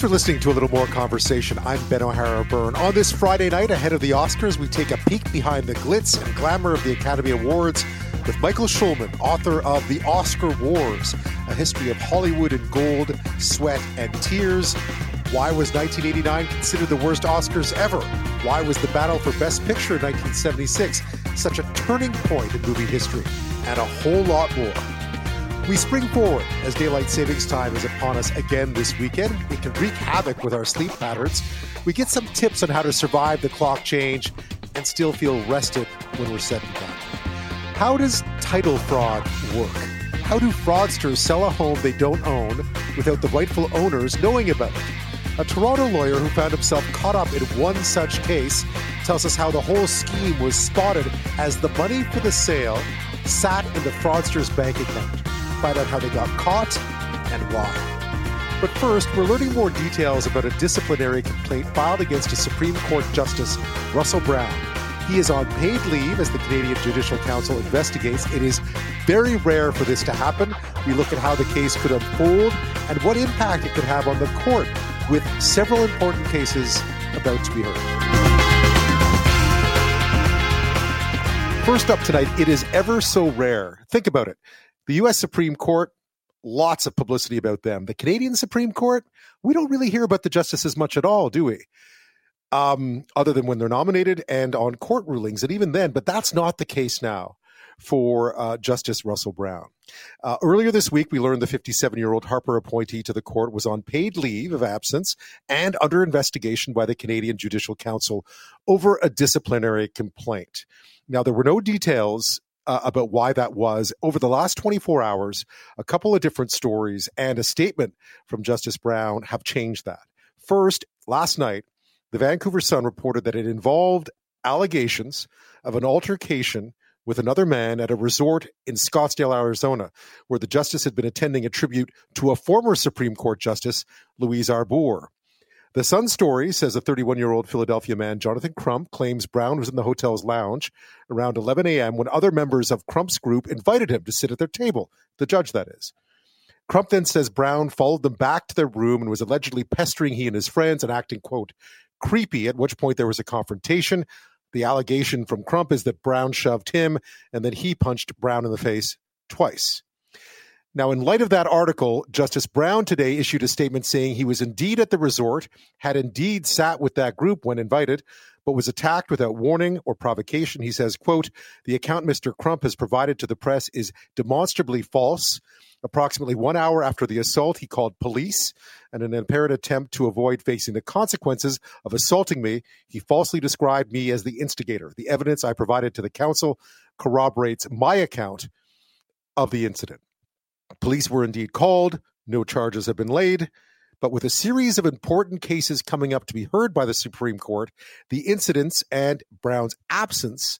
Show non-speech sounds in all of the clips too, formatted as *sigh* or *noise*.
Thanks for listening to a little more conversation. I'm Ben O'Hara Byrne. On this Friday night, ahead of the Oscars, we take a peek behind the glitz and glamour of the Academy Awards with Michael Schulman, author of The Oscar Wars, a history of Hollywood in gold, sweat, and tears. Why was 1989 considered the worst Oscars ever? Why was the battle for Best Picture in 1976 such a turning point in movie history? And a whole lot more. We spring forward as daylight savings time is upon us again this weekend. It can wreak havoc with our sleep patterns. We get some tips on how to survive the clock change and still feel rested when we're set and done. How does title fraud work? How do fraudsters sell a home they don't own without the rightful owners knowing about it? A Toronto lawyer who found himself caught up in one such case tells us how the whole scheme was spotted as the money for the sale sat in the fraudster's bank account find out how they got caught and why. But first, we're learning more details about a disciplinary complaint filed against a Supreme Court Justice, Russell Brown. He is on paid leave as the Canadian Judicial Council investigates. It is very rare for this to happen. We look at how the case could unfold and what impact it could have on the court, with several important cases about to be heard. First up tonight, it is ever so rare. Think about it. The U.S. Supreme Court, lots of publicity about them. The Canadian Supreme Court, we don't really hear about the justices much at all, do we? Um, other than when they're nominated and on court rulings, and even then, but that's not the case now for uh, Justice Russell Brown. Uh, earlier this week, we learned the 57 year old Harper appointee to the court was on paid leave of absence and under investigation by the Canadian Judicial Council over a disciplinary complaint. Now, there were no details uh, about why that was. Over the last 24 hours, a couple of different stories and a statement from Justice Brown have changed that. First, last night, the Vancouver Sun reported that it involved allegations of an altercation with another man at a resort in Scottsdale, Arizona, where the justice had been attending a tribute to a former Supreme Court Justice, Louise Arbour. The Sun story says a 31 year old Philadelphia man, Jonathan Crump, claims Brown was in the hotel's lounge around 11 a.m. when other members of Crump's group invited him to sit at their table, the judge, that is. Crump then says Brown followed them back to their room and was allegedly pestering he and his friends and acting, quote, creepy, at which point there was a confrontation. The allegation from Crump is that Brown shoved him and then he punched Brown in the face twice. Now, in light of that article, Justice Brown today issued a statement saying he was indeed at the resort, had indeed sat with that group when invited, but was attacked without warning or provocation. He says, quote, the account Mr. Crump has provided to the press is demonstrably false. Approximately one hour after the assault, he called police, and in an apparent attempt to avoid facing the consequences of assaulting me, he falsely described me as the instigator. The evidence I provided to the council corroborates my account of the incident. Police were indeed called, no charges have been laid. But with a series of important cases coming up to be heard by the Supreme Court, the incidents and Brown's absence,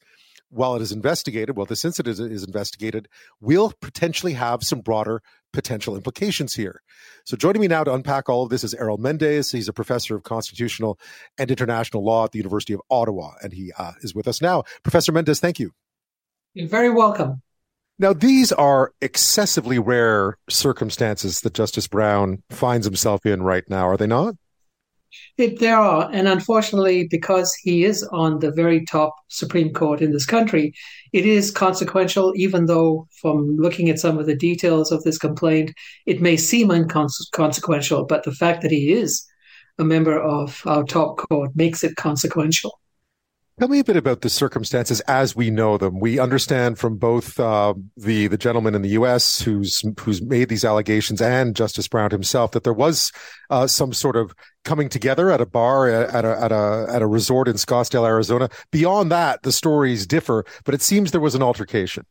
while it is investigated, while this incident is investigated, will potentially have some broader potential implications here. So joining me now to unpack all of this is Errol Mendes. He's a professor of constitutional and international law at the University of Ottawa, and he uh, is with us now. Professor Mendes, thank you. You're very welcome. Now, these are excessively rare circumstances that Justice Brown finds himself in right now, are they not? It, there are. And unfortunately, because he is on the very top Supreme Court in this country, it is consequential, even though, from looking at some of the details of this complaint, it may seem inconsequential. But the fact that he is a member of our top court makes it consequential. Tell me a bit about the circumstances as we know them. We understand from both uh, the the gentleman in the U.S. who's who's made these allegations and Justice Brown himself that there was uh, some sort of coming together at a bar at a at a at a resort in Scottsdale, Arizona. Beyond that, the stories differ, but it seems there was an altercation.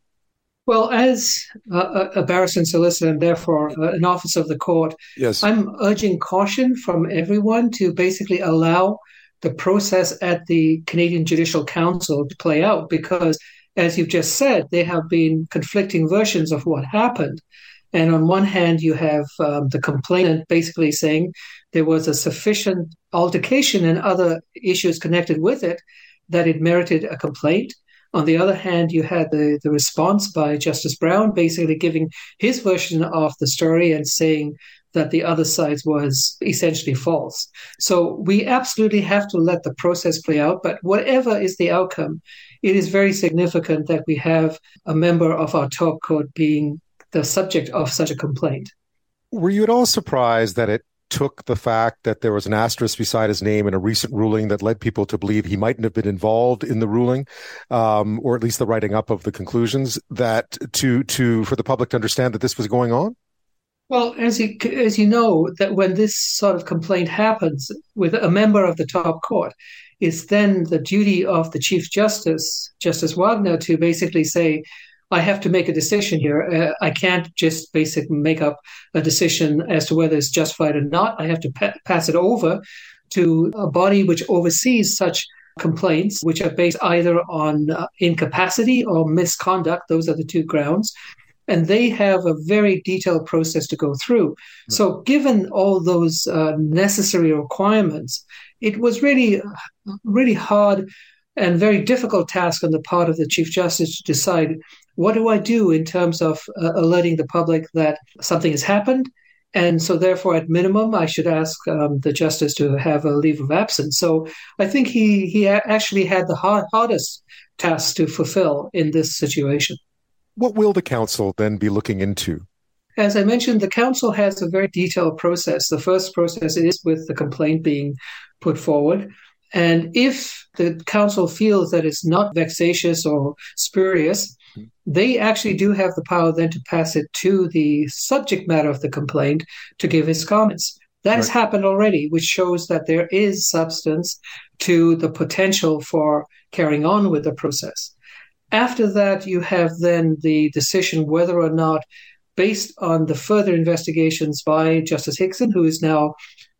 Well, as a, a barrister and solicitor, and therefore uh, an officer of the court, yes. I'm urging caution from everyone to basically allow the process at the Canadian Judicial Council to play out because, as you've just said, there have been conflicting versions of what happened. And on one hand, you have um, the complainant basically saying there was a sufficient altercation and other issues connected with it that it merited a complaint. On the other hand, you had the, the response by Justice Brown basically giving his version of the story and saying that the other side was essentially false. So we absolutely have to let the process play out. But whatever is the outcome, it is very significant that we have a member of our top court being the subject of such a complaint. Were you at all surprised that it took the fact that there was an asterisk beside his name in a recent ruling that led people to believe he mightn't have been involved in the ruling, um, or at least the writing up of the conclusions, that to to for the public to understand that this was going on? Well, as you as you know, that when this sort of complaint happens with a member of the top court, it's then the duty of the Chief Justice, Justice Wagner, to basically say, I have to make a decision here. Uh, I can't just basically make up a decision as to whether it's justified or not. I have to pa- pass it over to a body which oversees such complaints, which are based either on uh, incapacity or misconduct. Those are the two grounds. And they have a very detailed process to go through. Right. So, given all those uh, necessary requirements, it was really, really hard and very difficult task on the part of the Chief Justice to decide what do I do in terms of uh, alerting the public that something has happened? And so, therefore, at minimum, I should ask um, the justice to have a leave of absence. So, I think he he actually had the hard, hardest task to fulfill in this situation. What will the council then be looking into? As I mentioned, the council has a very detailed process. The first process is with the complaint being put forward. And if the council feels that it's not vexatious or spurious, they actually do have the power then to pass it to the subject matter of the complaint to give his comments. That right. has happened already, which shows that there is substance to the potential for carrying on with the process. After that, you have then the decision whether or not, based on the further investigations by Justice Hinkson, who is now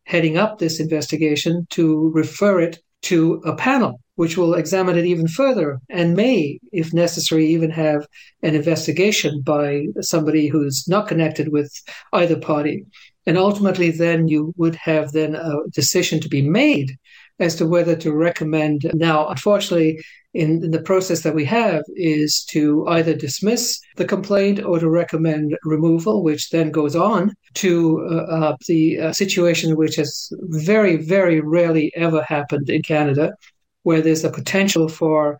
heading up this investigation, to refer it to a panel which will examine it even further and may, if necessary, even have an investigation by somebody who's not connected with either party. And ultimately, then you would have then a decision to be made as to whether to recommend. Now, unfortunately, in, in, the process that we have is to either dismiss the complaint or to recommend removal, which then goes on to uh, uh, the uh, situation which has very, very rarely ever happened in Canada, where there's a potential for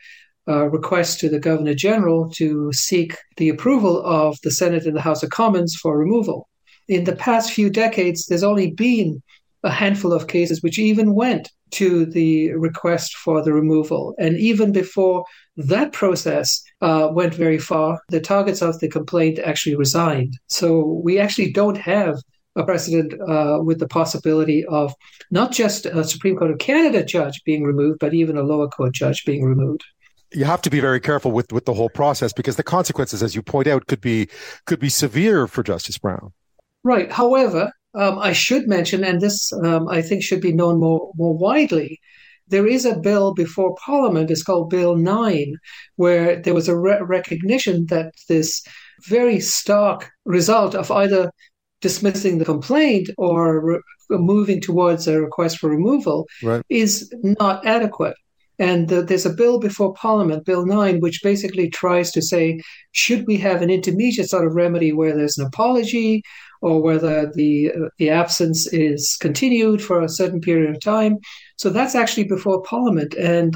a request to the Governor General to seek the approval of the Senate and the House of Commons for removal. In the past few decades, there's only been a handful of cases which even went to the request for the removal. And even before that process uh, went very far, the targets of the complaint actually resigned. So we actually don't have a precedent uh, with the possibility of not just a Supreme Court of Canada judge being removed, but even a lower court judge being removed you have to be very careful with with the whole process because the consequences as you point out could be could be severe for justice brown right however um, I should mention, and this um, I think should be known more more widely. There is a bill before Parliament. It's called Bill Nine, where there was a re- recognition that this very stark result of either dismissing the complaint or re- moving towards a request for removal right. is not adequate. And the, there's a bill before Parliament, Bill 9, which basically tries to say should we have an intermediate sort of remedy where there's an apology or whether the uh, the absence is continued for a certain period of time. So that's actually before Parliament, and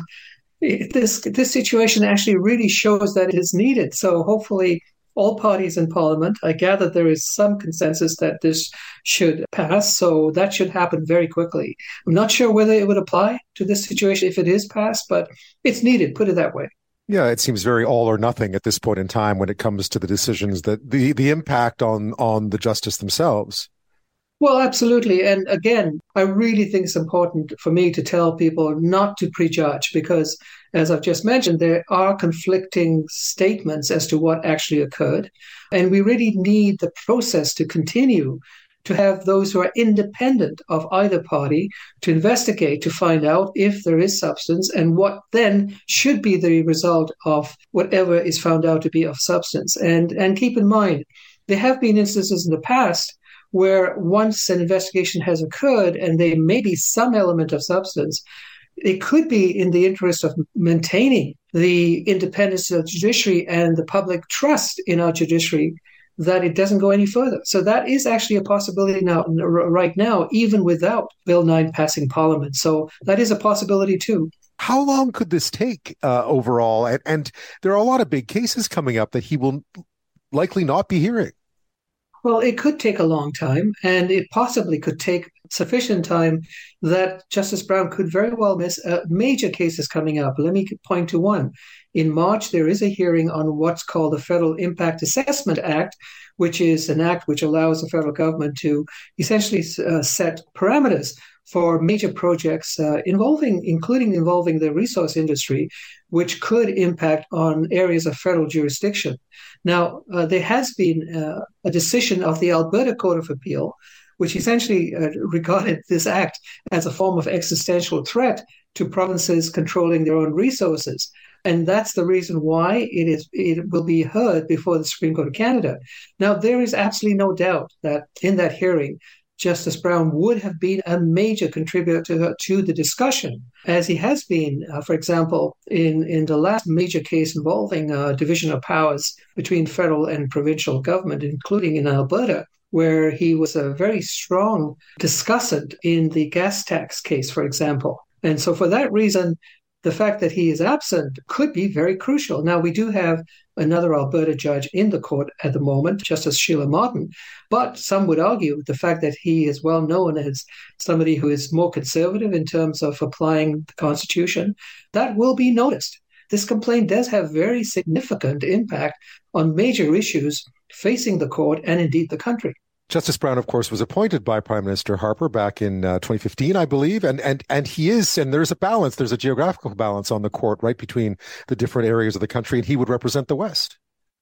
this this situation actually really shows that it is needed. So hopefully. All parties in Parliament. I gather there is some consensus that this should pass, so that should happen very quickly. I'm not sure whether it would apply to this situation if it is passed, but it's needed, put it that way. Yeah, it seems very all or nothing at this point in time when it comes to the decisions that the the impact on on the justice themselves. Well, absolutely. And again, I really think it's important for me to tell people not to prejudge because, as I've just mentioned, there are conflicting statements as to what actually occurred. And we really need the process to continue to have those who are independent of either party to investigate to find out if there is substance and what then should be the result of whatever is found out to be of substance. And and keep in mind, there have been instances in the past where once an investigation has occurred and there may be some element of substance, it could be in the interest of maintaining the independence of the judiciary and the public trust in our judiciary that it doesn't go any further. So that is actually a possibility now, right now, even without Bill 9 passing Parliament. So that is a possibility too. How long could this take uh, overall? And, and there are a lot of big cases coming up that he will likely not be hearing. Well, it could take a long time, and it possibly could take sufficient time that Justice Brown could very well miss uh, major cases coming up. Let me point to one. In March, there is a hearing on what's called the Federal Impact Assessment Act, which is an act which allows the federal government to essentially uh, set parameters for major projects uh, involving, including involving the resource industry, which could impact on areas of federal jurisdiction. Now, uh, there has been uh, a decision of the Alberta Court of Appeal, which essentially uh, regarded *laughs* this act as a form of existential threat to provinces controlling their own resources. And that's the reason why it is it will be heard before the Supreme Court of Canada. Now, there is absolutely no doubt that in that hearing, Justice Brown would have been a major contributor to, the discussion, as he has been, uh, for example, in, in the last major case involving uh, division of powers between federal and provincial government, including in Alberta, where he was a very strong discussant in the gas tax case, for example. And so, for that reason, the fact that he is absent could be very crucial. Now, we do have another Alberta judge in the court at the moment, Justice Sheila Martin, but some would argue the fact that he is well known as somebody who is more conservative in terms of applying the Constitution, that will be noticed. This complaint does have very significant impact on major issues facing the court and indeed the country. Justice Brown, of course, was appointed by Prime Minister Harper back in uh, 2015, I believe, and and and he is, and there's a balance, there's a geographical balance on the court, right, between the different areas of the country, and he would represent the West.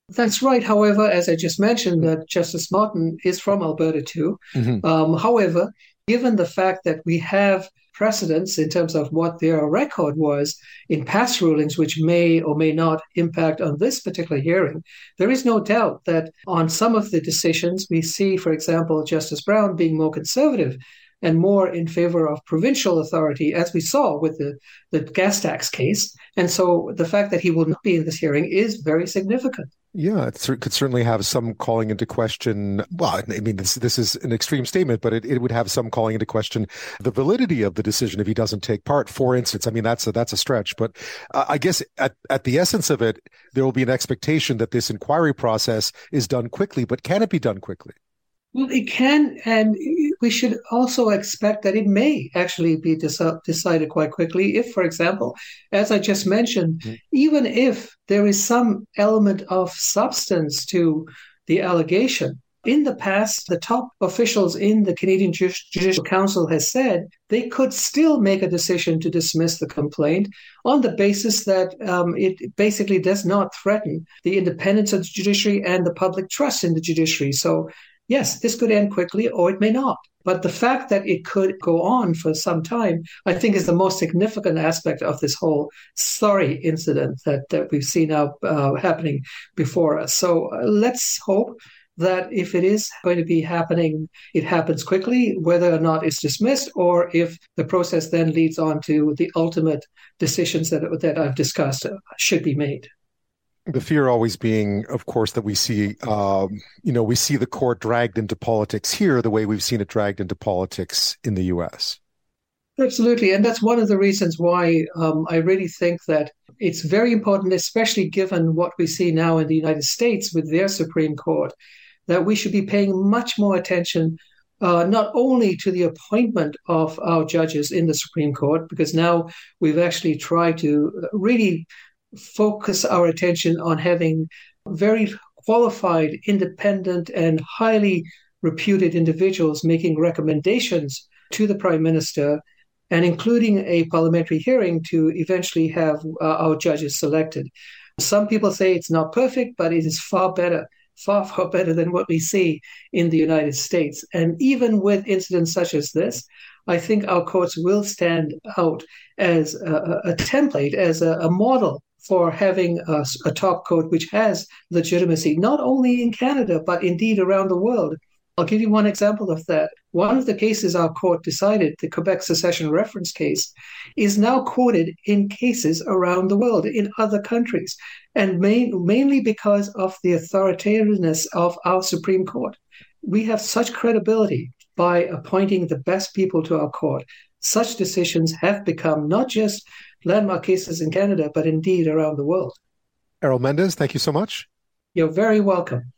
That's right. However, as I just mentioned, that Justice Martin is from Alberta too. Mm-hmm. Um, however, given the fact that we have precedents in terms of what their record was in past rulings, which may or may not impact on this particular hearing, there is no doubt that on some of the decisions, we see, for example, Justice Brown being more conservative and more in favor of provincial authority, as we saw with the, the gas tax case. And so the fact that he will not be in this hearing is very significant. Yeah, it could certainly have some calling into question. Well, I mean, this this is an extreme statement, but it, it would have some calling into question the validity of the decision if he doesn't take part. For instance, I mean that's a, that's a stretch, but uh, I guess at at the essence of it, there will be an expectation that this inquiry process is done quickly. But can it be done quickly? Well, it can, and we should also expect that it may actually be decided quite quickly. If, for example, as I just mentioned, mm-hmm. even if there is some element of substance to the allegation, in the past, the top officials in the Canadian Judicial Council has said they could still make a decision to dismiss the complaint on the basis that um, it basically does not threaten the independence of the judiciary and the public trust in the judiciary. So yes, this could end quickly or it may not. But the fact that it could go on for some time, I think, is the most significant aspect of this whole sorry incident that, that we've seen now uh, happening before us. So uh, let's hope that if it is going to be happening, it happens quickly, whether or not it's dismissed, or if the process then leads on to the ultimate decisions that, that I've discussed uh, should be made the fear always being, of course, that we see, um, you know, we see the court dragged into politics here the way we've seen it dragged into politics in the U.S. Absolutely, and that's one of the reasons why um, I really think that it's very important, especially given what we see now in the United States with their Supreme Court, that we should be paying much more attention. Uh, not only to the appointment of our judges in the Supreme Court, because now we've actually tried to really focus our attention on having very qualified, independent, and highly reputed individuals making recommendations to the prime minister and including a parliamentary hearing to eventually have uh, our judges selected. Some people say it's not perfect, but it is far better, far, far better than what we see in the United States. And even with incidents such as this, I think our courts will stand out as a, a template, as a, a model for having a, a top court which has legitimacy, not only in Canada, but indeed around the world. I'll give you one example of that. One of the cases our court decided, the Quebec secession reference case, is now quoted in cases around the world, in other countries, and main, mainly because of the authoritativeness of our Supreme Court. We have such credibility by appointing the best people to our court. Such decisions have become not just landmark cases in Canada, but indeed around the world. Errol Mendes, thank you so much. You're very welcome.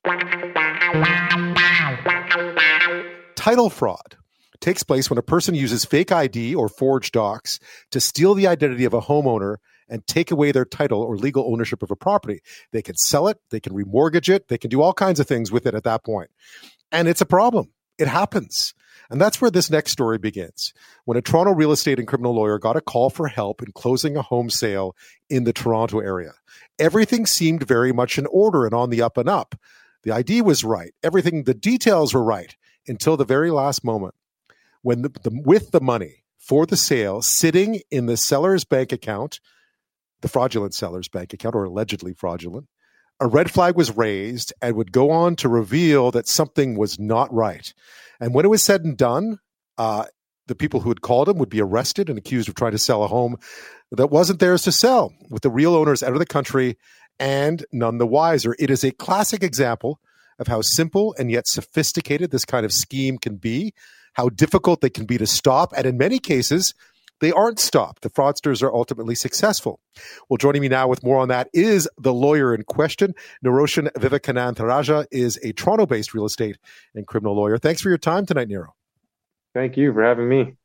Title fraud takes place when a person uses fake ID or forged docs to steal the identity of a homeowner and take away their title or legal ownership of a property. They can sell it, they can remortgage it, they can do all kinds of things with it at that point. And it's a problem. It happens. And that's where this next story begins. When a Toronto real estate and criminal lawyer got a call for help in closing a home sale in the Toronto area, everything seemed very much in order and on the up and up. The ID was right. Everything, the details were right until the very last moment when the, the, with the money for the sale sitting in the seller's bank account, the fraudulent seller's bank account or allegedly fraudulent, a red flag was raised and would go on to reveal that something was not right. And when it was said and done, uh, the people who had called him would be arrested and accused of trying to sell a home that wasn't theirs to sell, with the real owners out of the country and none the wiser. It is a classic example of how simple and yet sophisticated this kind of scheme can be, how difficult they can be to stop, and in many cases, they aren't stopped. The fraudsters are ultimately successful. Well, joining me now with more on that is the lawyer in question. Niroshan Vivekanantharajah is a Toronto based real estate and criminal lawyer. Thanks for your time tonight, Niro. Thank you for having me.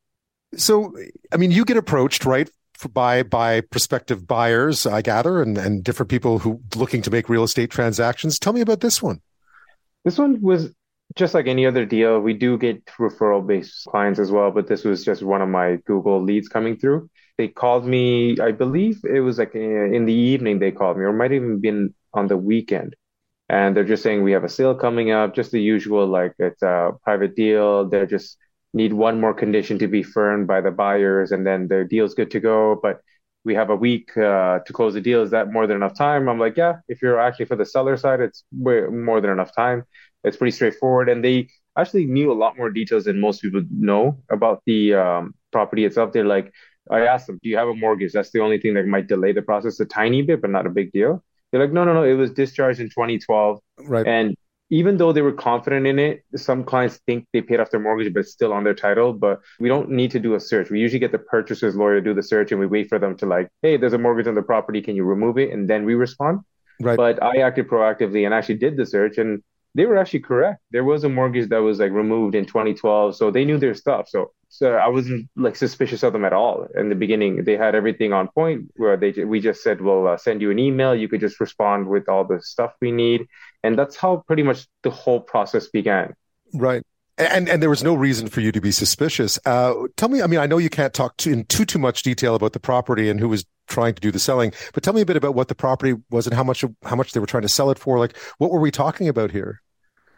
So, I mean, you get approached, right? by by prospective buyers, I gather, and, and different people who looking to make real estate transactions. Tell me about this one. This one was just like any other deal. We do get referral based clients as well, but this was just one of my Google leads coming through. They called me, I believe it was like in the evening they called me, or might even been on the weekend. And they're just saying we have a sale coming up, just the usual, like it's a private deal. They just need one more condition to be firmed by the buyers, and then their deal's good to go. But we have a week uh, to close the deal. Is that more than enough time? I'm like, yeah. If you're actually for the seller side, it's more than enough time. It's pretty straightforward, and they actually knew a lot more details than most people know about the um, property itself. They're like, I asked them, do you have a mortgage? That's the only thing that might delay the process a tiny bit, but not a big deal. They're like, no, no, no. It was discharged in 2012, right? And even though they were confident in it, some clients think they paid off their mortgage, but it's still on their title. But we don't need to do a search. We usually get the purchaser's lawyer to do the search and we wait for them to like, hey, there's a mortgage on the property. Can you remove it? And then we respond. Right. But I acted proactively and actually did the search and they were actually correct. There was a mortgage that was like removed in 2012. So they knew their stuff. So so I wasn't like suspicious of them at all in the beginning. They had everything on point. Where they we just said, "We'll uh, send you an email. You could just respond with all the stuff we need," and that's how pretty much the whole process began. Right. And and there was no reason for you to be suspicious. Uh, tell me, I mean, I know you can't talk to, in too too much detail about the property and who was trying to do the selling, but tell me a bit about what the property was and how much how much they were trying to sell it for. Like, what were we talking about here?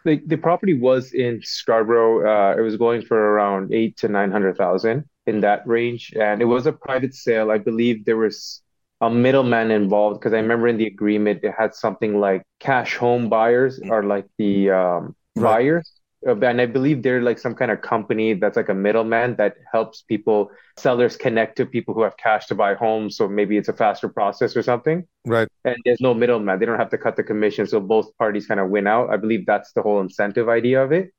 the, the property was in Scarborough. Uh, it was going for around eight to nine hundred thousand in that range, and it was a private sale. I believe there was a middleman involved because I remember in the agreement it had something like cash home buyers are like the um, right. buyers, and I believe they're like some kind of company that's like a middleman that helps people sellers connect to people who have cash to buy homes. So maybe it's a faster process or something. Right. And there's no middleman. They don't have to cut the commission, so both parties kind of win out. I believe that's the whole incentive idea of it.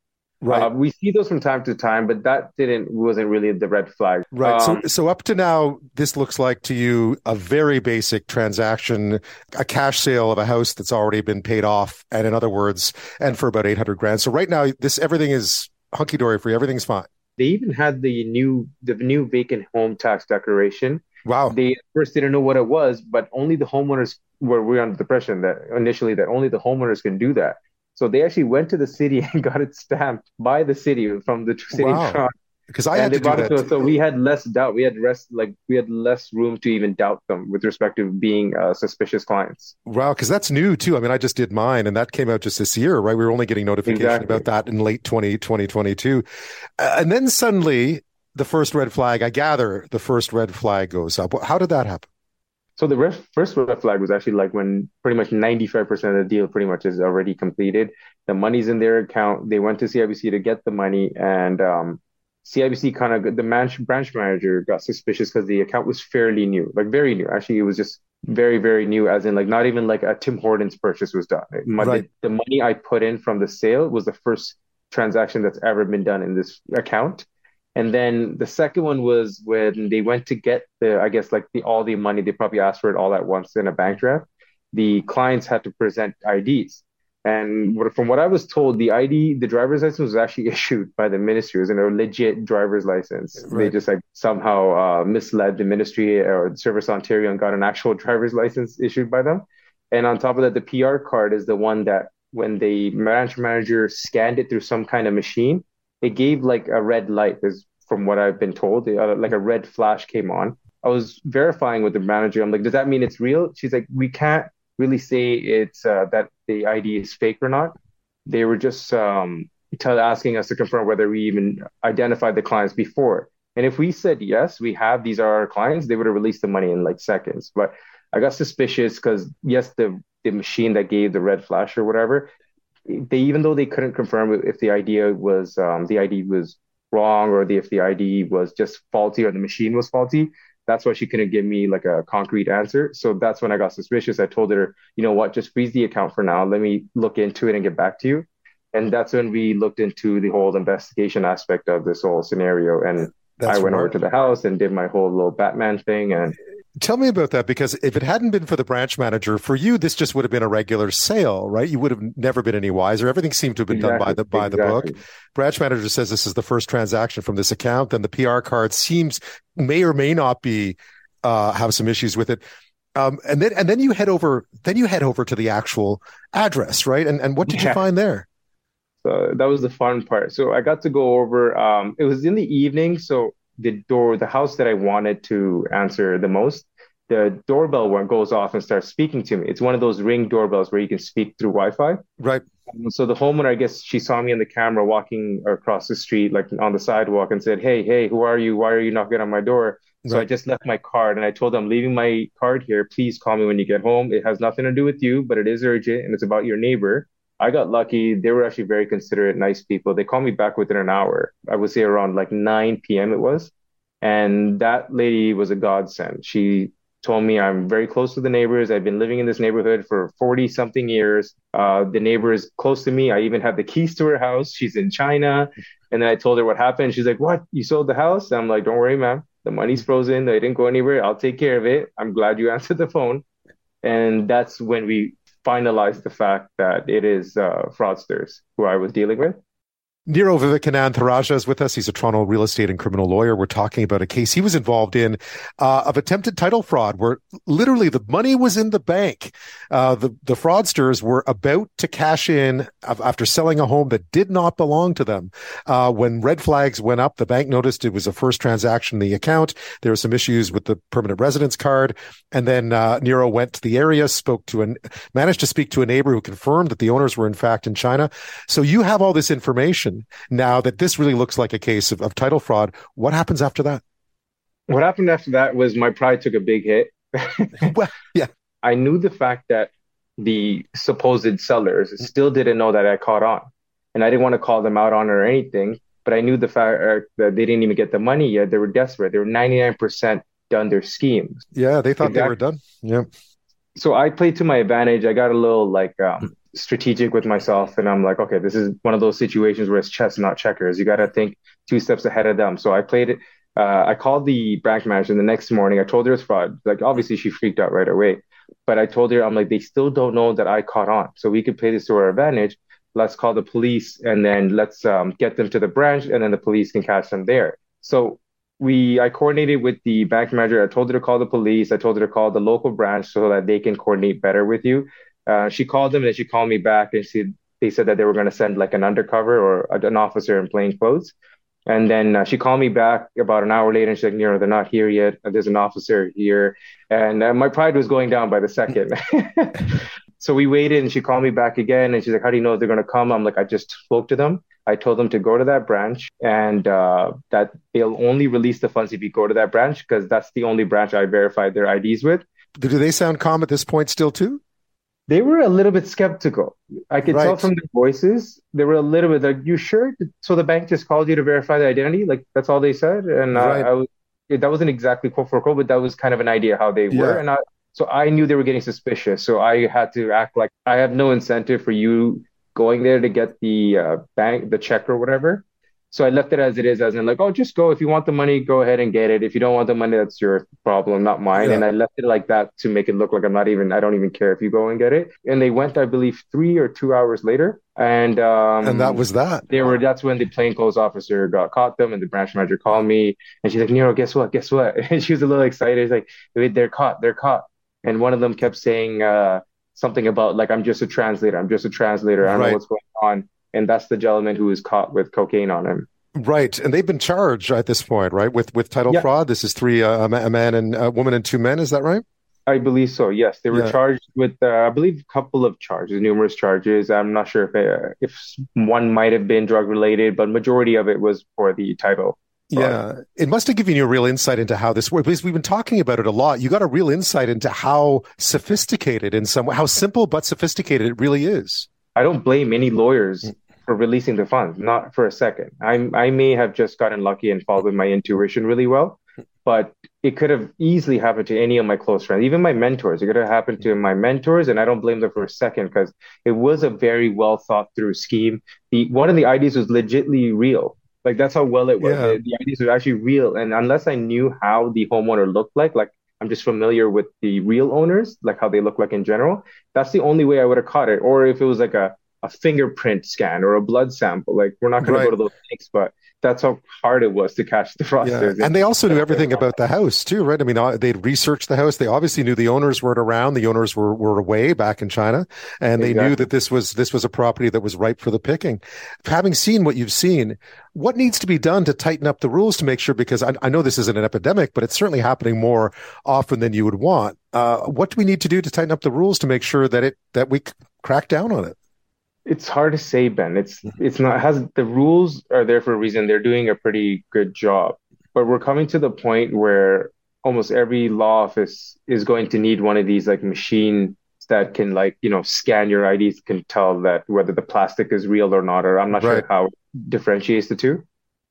Right. Uh, we see those from time to time, but that didn't wasn't really the red flag. Right. Um, so so up to now, this looks like to you a very basic transaction, a cash sale of a house that's already been paid off, and in other words, and for about eight hundred grand. So right now, this everything is hunky dory for you. Everything's fine. They even had the new the new vacant home tax declaration. Wow. They first didn't know what it was, but only the homeowners were we under the impression that initially that only the homeowners can do that. So they actually went to the city *laughs* and got it stamped by the city from the city wow. Because I had to do that. To, so we had less doubt. We had rest like we had less room to even doubt them with respect to being uh, suspicious clients. Wow, because that's new too. I mean, I just did mine, and that came out just this year, right? We were only getting notification exactly. about that in late 20, 2022. Uh, and then suddenly, the first red flag. I gather the first red flag goes up. How did that happen? So the ref, first red flag was actually like when pretty much 95% of the deal pretty much is already completed. The money's in their account. They went to CIBC to get the money, and um, CIBC kind of the man, branch manager got suspicious because the account was fairly new, like very new. Actually, it was just very very new, as in like not even like a Tim Hortons purchase was done. My, right. the, the money I put in from the sale was the first transaction that's ever been done in this account. And then the second one was when they went to get the, I guess like the all the money, they probably asked for it all at once in a bank draft. The clients had to present IDs. And from what I was told, the ID, the driver's license was actually *laughs* issued by the ministry. It was a legit driver's license. Right. They just like somehow uh, misled the ministry or Service Ontario and got an actual driver's license issued by them. And on top of that, the PR card is the one that when the branch manager scanned it through some kind of machine, it gave like a red light. Is from what I've been told, uh, like a red flash came on. I was verifying with the manager. I'm like, does that mean it's real? She's like, we can't really say it's uh, that the ID is fake or not. They were just um, tell, asking us to confirm whether we even identified the clients before. And if we said yes, we have these are our clients, they would have released the money in like seconds. But I got suspicious because yes, the the machine that gave the red flash or whatever, they even though they couldn't confirm if the idea was um, the ID was wrong or the, if the ID was just faulty or the machine was faulty, that's why she couldn't give me like a concrete answer. So that's when I got suspicious. I told her, you know what, just freeze the account for now. Let me look into it and get back to you. And that's when we looked into the whole investigation aspect of this whole scenario. And that's I went over to the house and did my whole little Batman thing. And Tell me about that because if it hadn't been for the branch manager, for you this just would have been a regular sale, right? You would have never been any wiser. Everything seemed to have been exactly, done by the by exactly. the book. Branch manager says this is the first transaction from this account, then the PR card seems may or may not be uh, have some issues with it. Um, and then and then you head over then you head over to the actual address, right? And and what did yeah. you find there? So that was the fun part. So I got to go over. Um, it was in the evening, so the door, the house that I wanted to answer the most, the doorbell one goes off and starts speaking to me. It's one of those ring doorbells where you can speak through Wi-Fi. Right. And so the homeowner, I guess she saw me in the camera walking across the street, like on the sidewalk, and said, "Hey, hey, who are you? Why are you knocking on my door?" So right. I just left my card and I told them, I'm leaving my card here. Please call me when you get home. It has nothing to do with you, but it is urgent and it's about your neighbor. I got lucky. They were actually very considerate, nice people. They called me back within an hour. I would say around like 9 p.m. it was. And that lady was a godsend. She told me I'm very close to the neighbors. I've been living in this neighborhood for 40 something years. Uh, the neighbor is close to me. I even have the keys to her house. She's in China. And then I told her what happened. She's like, What? You sold the house? And I'm like, Don't worry, ma'am. The money's frozen. They didn't go anywhere. I'll take care of it. I'm glad you *laughs* answered the phone. And that's when we finalized the fact that it is uh, fraudsters who I was dealing with. Niro Vivekanand is with us. He's a Toronto real estate and criminal lawyer. We're talking about a case he was involved in uh, of attempted title fraud, where literally the money was in the bank. Uh, the the fraudsters were about to cash in after selling a home that did not belong to them. Uh, when red flags went up, the bank noticed it was a first transaction in the account. There were some issues with the permanent residence card, and then uh, Niro went to the area, spoke to an managed to speak to a neighbor who confirmed that the owners were in fact in China. So you have all this information now that this really looks like a case of, of title fraud. What happens after that? What happened after that was my pride took a big hit. *laughs* well, yeah. I knew the fact that the supposed sellers still didn't know that I caught on. And I didn't want to call them out on it or anything, but I knew the fact uh, that they didn't even get the money yet. They were desperate. They were 99% done their schemes. Yeah, they thought exactly. they were done. Yeah. So I played to my advantage. I got a little like um, strategic with myself and I'm like, okay, this is one of those situations where it's chess, not checkers. You got to think two steps ahead of them. So I played it. Uh, I called the branch manager the next morning. I told her it's fraud. Like, obviously, she freaked out right away. But I told her, I'm like, they still don't know that I caught on. So we could play this to our advantage. Let's call the police and then let's um, get them to the branch and then the police can catch them there. So we, I coordinated with the bank manager. I told her to call the police. I told her to call the local branch so that they can coordinate better with you. Uh, she called them and she called me back and she they said that they were going to send like an undercover or an officer in plain clothes. And then uh, she called me back about an hour later and she's like, Niro, they're not here yet. There's an officer here. And uh, my pride was going down by the second. *laughs* so we waited and she called me back again and she's like, how do you know they're going to come? I'm like, I just spoke to them. I told them to go to that branch and uh, that they'll only release the funds if you go to that branch because that's the only branch I verified their IDs with. do they sound calm at this point still too? They were a little bit skeptical. I could right. tell from their voices. They were a little bit like, "You sure?" So the bank just called you to verify the identity. Like that's all they said, and uh, right. I was that wasn't exactly quote for quote, but that was kind of an idea how they were, and I so I knew they were getting suspicious. So I had to act like I have no incentive for you going there to get the uh, bank, the check or whatever. So I left it as it is, as in like, oh, just go. If you want the money, go ahead and get it. If you don't want the money, that's your problem, not mine. Yeah. And I left it like that to make it look like I'm not even, I don't even care if you go and get it. And they went, I believe, three or two hours later. And um, and that was that. They were. That's when the plainclothes officer got caught them, and the branch manager called me, and she's like, Niro, guess what? Guess what? *laughs* And she was a little excited. She's like, they're caught. They're caught. And one of them kept saying uh, something about like, I'm just a translator. I'm just a translator. I don't right. know what's going on. And that's the gentleman who was caught with cocaine on him. Right, and they've been charged at this point, right, with with title yeah. fraud. This is three uh, a man and a woman and two men. Is that right? I believe so. Yes, they were yeah. charged with, uh, I believe, a couple of charges, numerous charges. I'm not sure if uh, if one might have been drug related, but majority of it was for the title. Yeah, it must have given you a real insight into how this works because we've been talking about it a lot. You got a real insight into how sophisticated, in some how simple but sophisticated it really is. I don't blame any lawyers mm for releasing the funds, not for a second. I I may have just gotten lucky and followed my intuition really well, but it could have easily happened to any of my close friends, even my mentors. It could have happened to my mentors, and I don't blame them for a second because it was a very well thought through scheme. The one of the ideas was legitly real. Like that's how well it was. Yeah. The, the ideas were actually real, and unless I knew how the homeowner looked like, like I'm just familiar with the real owners, like how they look like in general. That's the only way I would have caught it. Or if it was like a a fingerprint scan or a blood sample. Like we're not going right. to go to those things, but that's how hard it was to catch the fraudsters. *laughs* Yeah. And they also knew everything about the house too, right? I mean, uh, they'd researched the house. They obviously knew the owners weren't around. The owners were, were away back in China and they exactly. knew that this was, this was a property that was ripe for the picking. Having seen what you've seen, what needs to be done to tighten up the rules to make sure, because I, I know this isn't an epidemic, but it's certainly happening more often than you would want. Uh, what do we need to do to tighten up the rules to make sure that it, that we crack down on it? It's hard to say, Ben. It's mm-hmm. it's not has the rules are there for a reason. They're doing a pretty good job, but we're coming to the point where almost every law office is going to need one of these like machines that can like you know scan your IDs, can tell that whether the plastic is real or not. Or I'm not right. sure how it differentiates the two,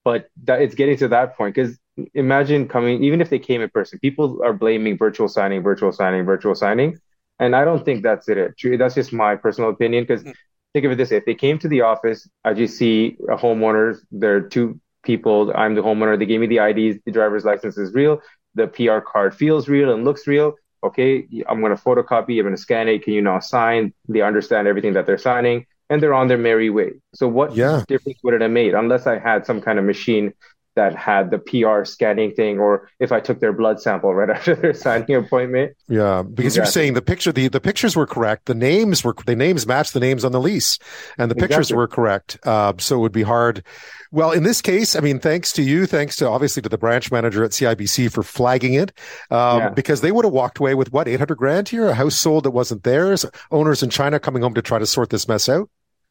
but that it's getting to that point because imagine coming even if they came in person, people are blaming virtual signing, virtual signing, virtual signing. And I don't think that's it. That's just my personal opinion because mm think of it this way: if they came to the office, I just see a homeowner. There are two people. I'm the homeowner. They gave me the IDs. The driver's license is real. The PR card feels real and looks real. Okay, I'm going to photocopy. I'm going to scan it. Can you now sign? They understand everything that they're signing, and they're on their merry way. So what yeah. difference would it have made unless I had some kind of machine that had the PR scanning thing, or if I took their blood sample right *laughs* after their signing appointment. Yeah, because exactly. you're saying the picture, the, the pictures were correct. The names were, the names matched the names on the lease and the pictures exactly. were correct. Uh, so it would be hard. Well, in this case, I mean, thanks to you, thanks to obviously to the branch manager at CIBC for flagging it, um, yeah. because they would have walked away with what, 800 grand here, a house sold that wasn't theirs, owners in China coming home to try to sort this mess out.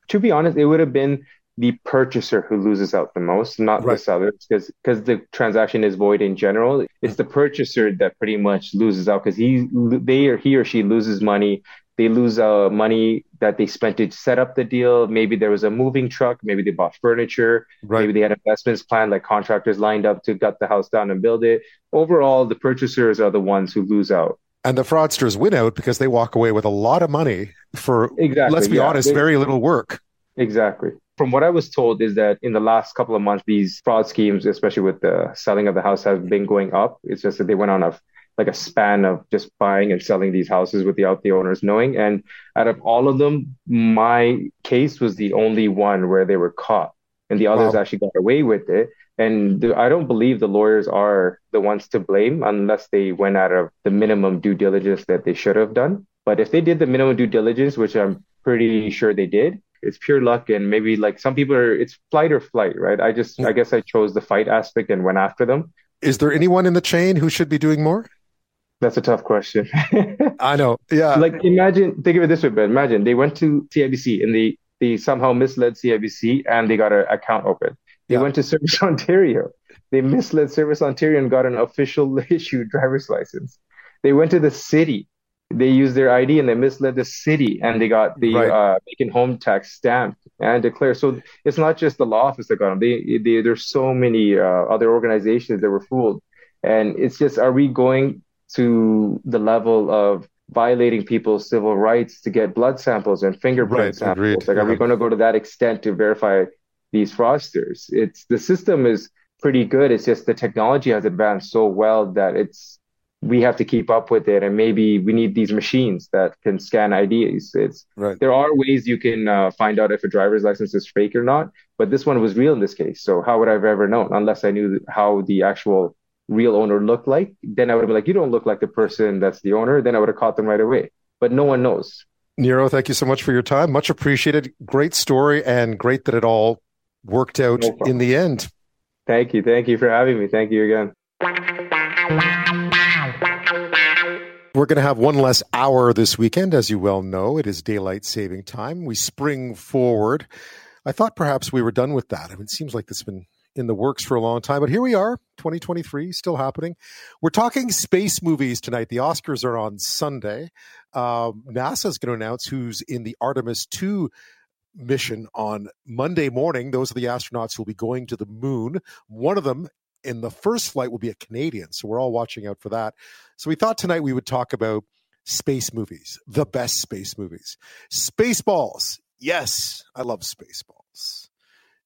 To be honest, it would have been the purchaser who loses out the most, not right. the seller, because because the transaction is void in general. It's the purchaser that pretty much loses out because he they or he or she loses money. They lose uh, money that they spent to set up the deal. Maybe there was a moving truck. Maybe they bought furniture. Right. Maybe they had investments planned, like contractors lined up to gut the house down and build it. Overall, the purchasers are the ones who lose out. And the fraudsters win out because they walk away with a lot of money for, exactly, let's be yeah. honest, they, very little work. Exactly from what I was told is that in the last couple of months, these fraud schemes, especially with the selling of the house, have been going up. It's just that they went on a like a span of just buying and selling these houses without the owners knowing. And out of all of them, my case was the only one where they were caught, and the others wow. actually got away with it. And I don't believe the lawyers are the ones to blame unless they went out of the minimum due diligence that they should have done. But if they did the minimum due diligence, which I'm pretty sure they did, it's pure luck and maybe like some people are it's flight or flight right? I just i guess i chose the fight aspect and went after them. Is there anyone in the chain who should be doing more? That's a tough question. *laughs* I know. Yeah. Like imagine think of it this way but imagine they went to cibc and they they somehow misled cibc and they got an account open. They yeah. went to service *laughs* ontario. They misled service ontario and got an official *laughs* issued driver's license. They went to the city. They used their ID and they misled the city, and they got the right. uh, vacant home tax stamped and declared. So it's not just the law office that got them. They, they there's so many uh, other organizations that were fooled, and it's just are we going to the level of violating people's civil rights to get blood samples and fingerprint right, samples. Agreed. Like, are we going to go to that extent to verify these fraudsters? It's the system is pretty good. It's just the technology has advanced so well that it's we have to keep up with it, and maybe we need these machines that can scan IDs. It's right. there are ways you can uh, find out if a driver's license is fake or not, but this one was real in this case. So how would I have ever known unless I knew how the actual real owner looked like, then I would have been like, you don't look like the person that's the owner. Then I would have caught them right away. But no one knows. Niro, thank you so much for your time. Much appreciated. Great story and great that it all worked out no in the end. Thank you. Thank you for having me. Thank you again. We're going to have one less hour this weekend. As you well know, it is daylight saving time. We spring forward. I thought perhaps we were done with that. I mean, it seems like this has been in the works for a long time, but here we are, 2023, still happening. We're talking space movies tonight. The Oscars are on Sunday. Um, NASA is going to announce who's in the Artemis 2 mission on Monday morning. Those are the astronauts who will be going to the moon. One of them in the first flight will be a Canadian, so we're all watching out for that. So we thought tonight we would talk about space movies, the best space movies. Spaceballs. Yes, I love Spaceballs.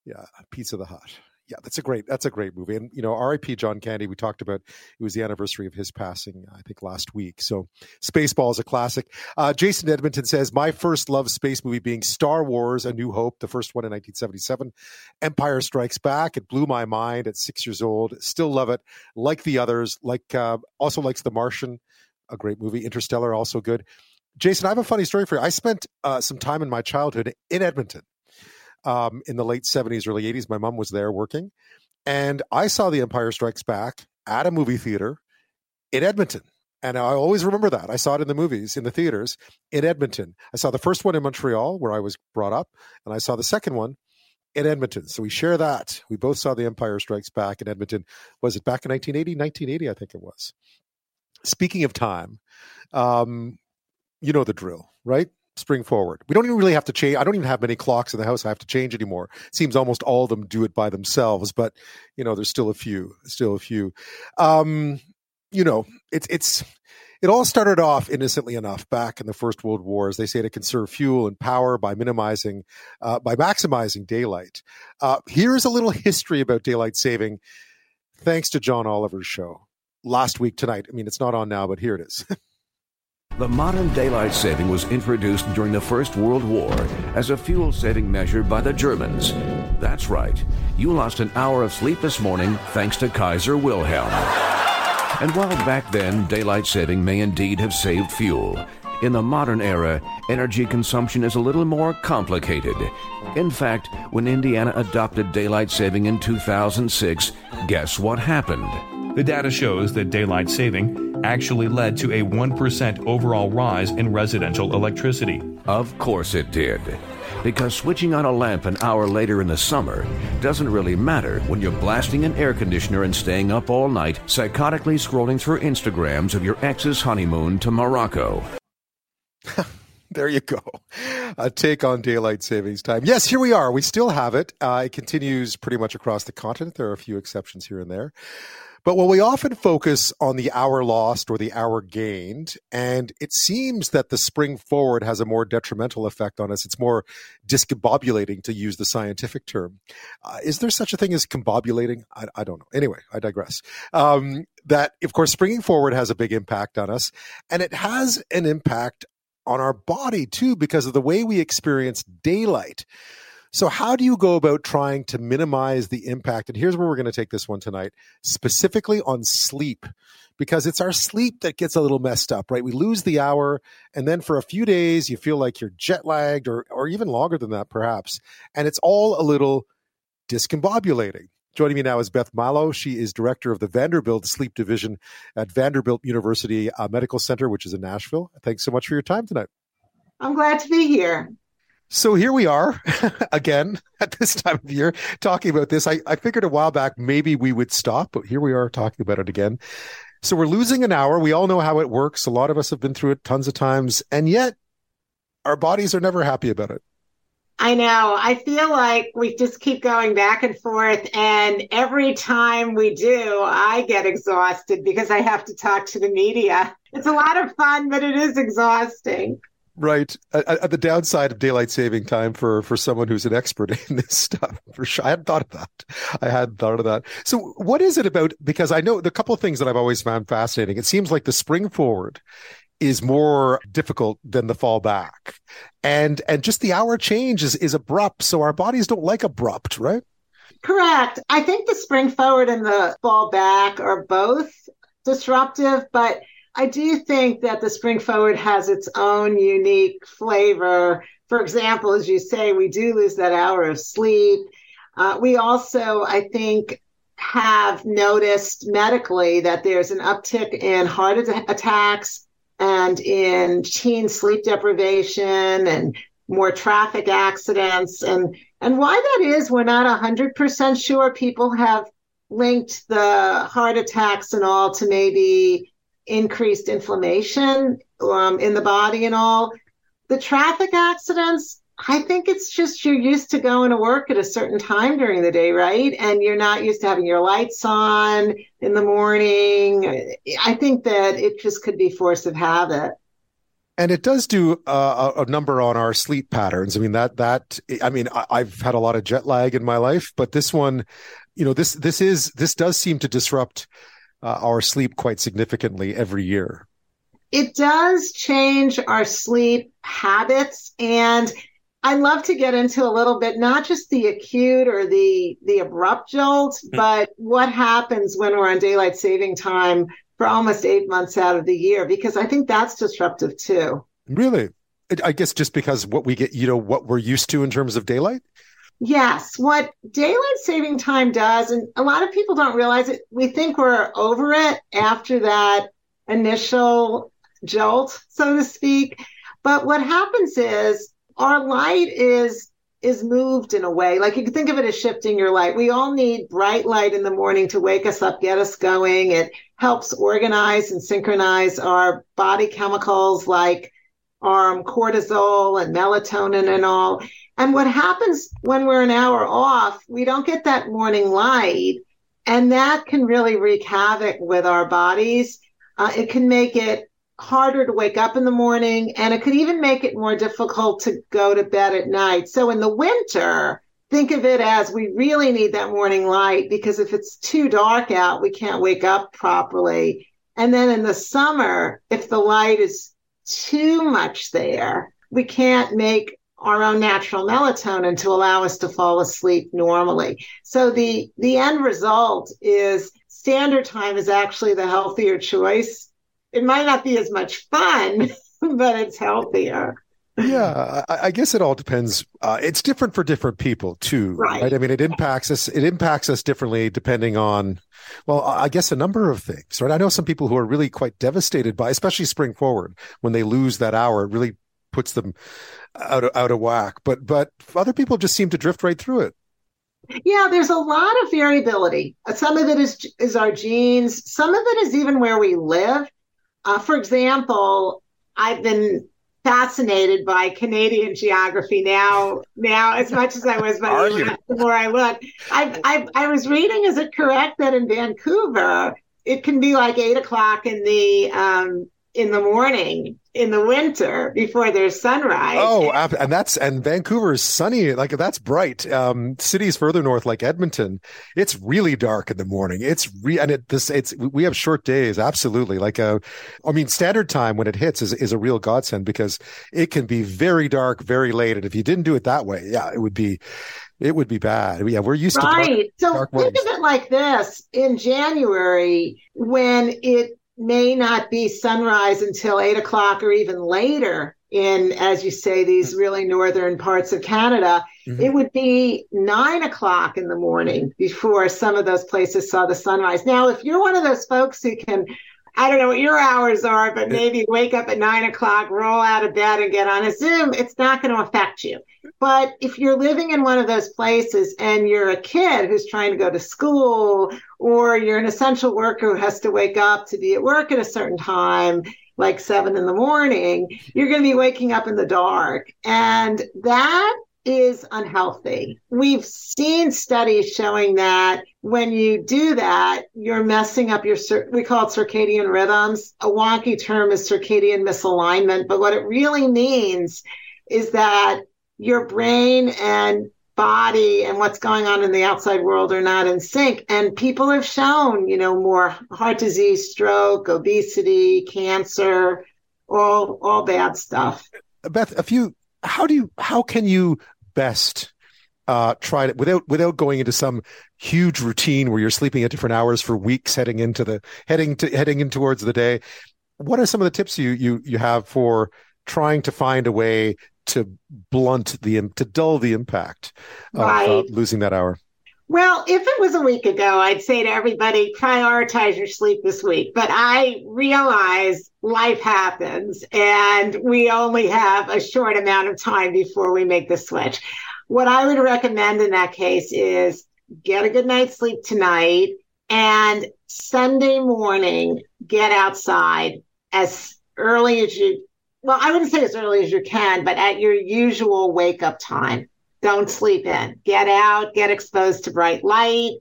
Yeah, Pizza the Hut yeah, that's a great that's a great movie. And you know, R.I.P. John Candy. We talked about it was the anniversary of his passing, I think, last week. So, Spaceball is a classic. Uh, Jason Edmonton says my first love space movie being Star Wars: A New Hope, the first one in 1977. Empire Strikes Back. It blew my mind at six years old. Still love it. Like the others. Like uh, also likes The Martian, a great movie. Interstellar, also good. Jason, I have a funny story for you. I spent uh, some time in my childhood in Edmonton um, in the late 70s, early 80s. My mom was there working. And I saw The Empire Strikes Back at a movie theater in Edmonton. And I always remember that. I saw it in the movies, in the theaters in Edmonton. I saw the first one in Montreal, where I was brought up, and I saw the second one in Edmonton. So we share that. We both saw The Empire Strikes Back in Edmonton. Was it back in 1980? 1980, I think it was. Speaking of time, um, you know the drill, right? Spring forward. We don't even really have to change. I don't even have many clocks in the house I have to change anymore. It seems almost all of them do it by themselves, but you know, there's still a few, still a few. Um, you know, it's it's it all started off innocently enough back in the First World War, as they say, to conserve fuel and power by minimizing, uh, by maximizing daylight. Uh, here's a little history about daylight saving, thanks to John Oliver's show last week tonight. I mean, it's not on now, but here it is. *laughs* The modern daylight saving was introduced during the First World War as a fuel saving measure by the Germans. That's right, you lost an hour of sleep this morning thanks to Kaiser Wilhelm. And while back then daylight saving may indeed have saved fuel, in the modern era, energy consumption is a little more complicated. In fact, when Indiana adopted daylight saving in 2006, guess what happened? The data shows that daylight saving actually led to a 1% overall rise in residential electricity. Of course it did. Because switching on a lamp an hour later in the summer doesn't really matter when you're blasting an air conditioner and staying up all night, psychotically scrolling through Instagrams of your ex's honeymoon to Morocco. *laughs* there you go. A take on daylight savings time. Yes, here we are. We still have it. Uh, it continues pretty much across the continent. There are a few exceptions here and there. But while we often focus on the hour lost or the hour gained, and it seems that the spring forward has a more detrimental effect on us, it's more discombobulating to use the scientific term. Uh, is there such a thing as combobulating? I, I don't know. Anyway, I digress. Um, that, of course, springing forward has a big impact on us, and it has an impact on our body too because of the way we experience daylight. So, how do you go about trying to minimize the impact? And here's where we're going to take this one tonight, specifically on sleep, because it's our sleep that gets a little messed up, right? We lose the hour, and then for a few days, you feel like you're jet lagged or, or even longer than that, perhaps. And it's all a little discombobulating. Joining me now is Beth Malow. She is director of the Vanderbilt Sleep Division at Vanderbilt University uh, Medical Center, which is in Nashville. Thanks so much for your time tonight. I'm glad to be here. So here we are *laughs* again at this time of year talking about this. I, I figured a while back maybe we would stop, but here we are talking about it again. So we're losing an hour. We all know how it works. A lot of us have been through it tons of times, and yet our bodies are never happy about it. I know. I feel like we just keep going back and forth. And every time we do, I get exhausted because I have to talk to the media. It's a lot of fun, but it is exhausting. Right. At, the downside of daylight saving time for for someone who's an expert *laughs* in this stuff, for sure. I hadn't thought of that. I hadn't thought of that. So, what is it about? Because I know the couple of things that I've always found fascinating. It seems like the spring forward is more difficult than the fall back, and and just the hour change is is abrupt. So our bodies don't like abrupt, right? Correct. I think the spring forward and the fall back are both disruptive, but I do think that the spring forward has its own unique flavor. For example, as you say, we do lose that hour of sleep. Uh, we also, I think, have noticed medically that there's an uptick in heart attacks and in teen sleep deprivation and more traffic accidents. And, and why that is, we're not 100% sure. People have linked the heart attacks and all to maybe increased inflammation um, in the body and all. The traffic accidents, I think it's just you're used to going to work at a certain time during the day, right? And you're not used to having your lights on in the morning. I think that it just could be force of habit. And it does do uh, a number on our sleep patterns. I mean that that I mean I, I've had a lot of jet lag in my life, but this one, you know, this this is this does seem to disrupt uh, our sleep quite significantly every year. It does change our sleep habits and I'd love to get into a little bit not just the acute or the the abrupt jolt, mm-hmm. but what happens when we're on daylight saving time for almost 8 months out of the year because I think that's disruptive too. Really? I guess just because what we get, you know, what we're used to in terms of daylight? Yes, what daylight saving time does, and a lot of people don't realize it, we think we're over it after that initial jolt, so to speak. But what happens is our light is is moved in a way like you can think of it as shifting your light we all need bright light in the morning to wake us up get us going it helps organize and synchronize our body chemicals like um, cortisol and melatonin and all and what happens when we're an hour off, we don't get that morning light. And that can really wreak havoc with our bodies. Uh, it can make it harder to wake up in the morning, and it could even make it more difficult to go to bed at night. So in the winter, think of it as we really need that morning light because if it's too dark out, we can't wake up properly. And then in the summer, if the light is too much there, we can't make our own natural melatonin to allow us to fall asleep normally. So the the end result is standard time is actually the healthier choice. It might not be as much fun, *laughs* but it's healthier. Yeah, I, I guess it all depends. Uh, it's different for different people too, right. right? I mean, it impacts us. It impacts us differently depending on, well, I guess a number of things, right? I know some people who are really quite devastated by, especially spring forward, when they lose that hour. It really puts them out of, out of whack. But but other people just seem to drift right through it. Yeah, there's a lot of variability. Some of it is is our genes. Some of it is even where we live. Uh, for example, I've been fascinated by Canadian geography now. Now, as much as I was by the more I look, I, I I was reading. Is it correct that in Vancouver it can be like eight o'clock in the um, in the morning in the winter before there's sunrise. Oh, and that's and Vancouver is sunny, like that's bright. Um, cities further north, like Edmonton, it's really dark in the morning. It's re and it this it's we have short days, absolutely. Like a, uh, I mean, standard time when it hits is is a real godsend because it can be very dark, very late, and if you didn't do it that way, yeah, it would be. It would be bad. Yeah, we're used right. to right. So think of it like this: in January, when it may not be sunrise until eight o'clock or even later in, as you say, these really northern parts of Canada. Mm-hmm. It would be nine o'clock in the morning before some of those places saw the sunrise. Now, if you're one of those folks who can I don't know what your hours are, but maybe wake up at nine o'clock, roll out of bed and get on a Zoom. It's not going to affect you. But if you're living in one of those places and you're a kid who's trying to go to school, or you're an essential worker who has to wake up to be at work at a certain time, like seven in the morning, you're going to be waking up in the dark. And that is unhealthy. We've seen studies showing that when you do that, you're messing up your, we call it circadian rhythms. A wonky term is circadian misalignment, but what it really means is that your brain and body and what's going on in the outside world are not in sync. And people have shown, you know, more heart disease, stroke, obesity, cancer, all, all bad stuff. Beth, a few, how do you, how can you best uh, try it without without going into some huge routine where you're sleeping at different hours for weeks heading into the heading to heading in towards the day. What are some of the tips you you you have for trying to find a way to blunt the to dull the impact of right. uh, losing that hour? Well, if it was a week ago, I'd say to everybody, prioritize your sleep this week. But I realize life happens and we only have a short amount of time before we make the switch. What I would recommend in that case is get a good night's sleep tonight and Sunday morning, get outside as early as you, well, I wouldn't say as early as you can, but at your usual wake up time don't sleep in. Get out, get exposed to bright light,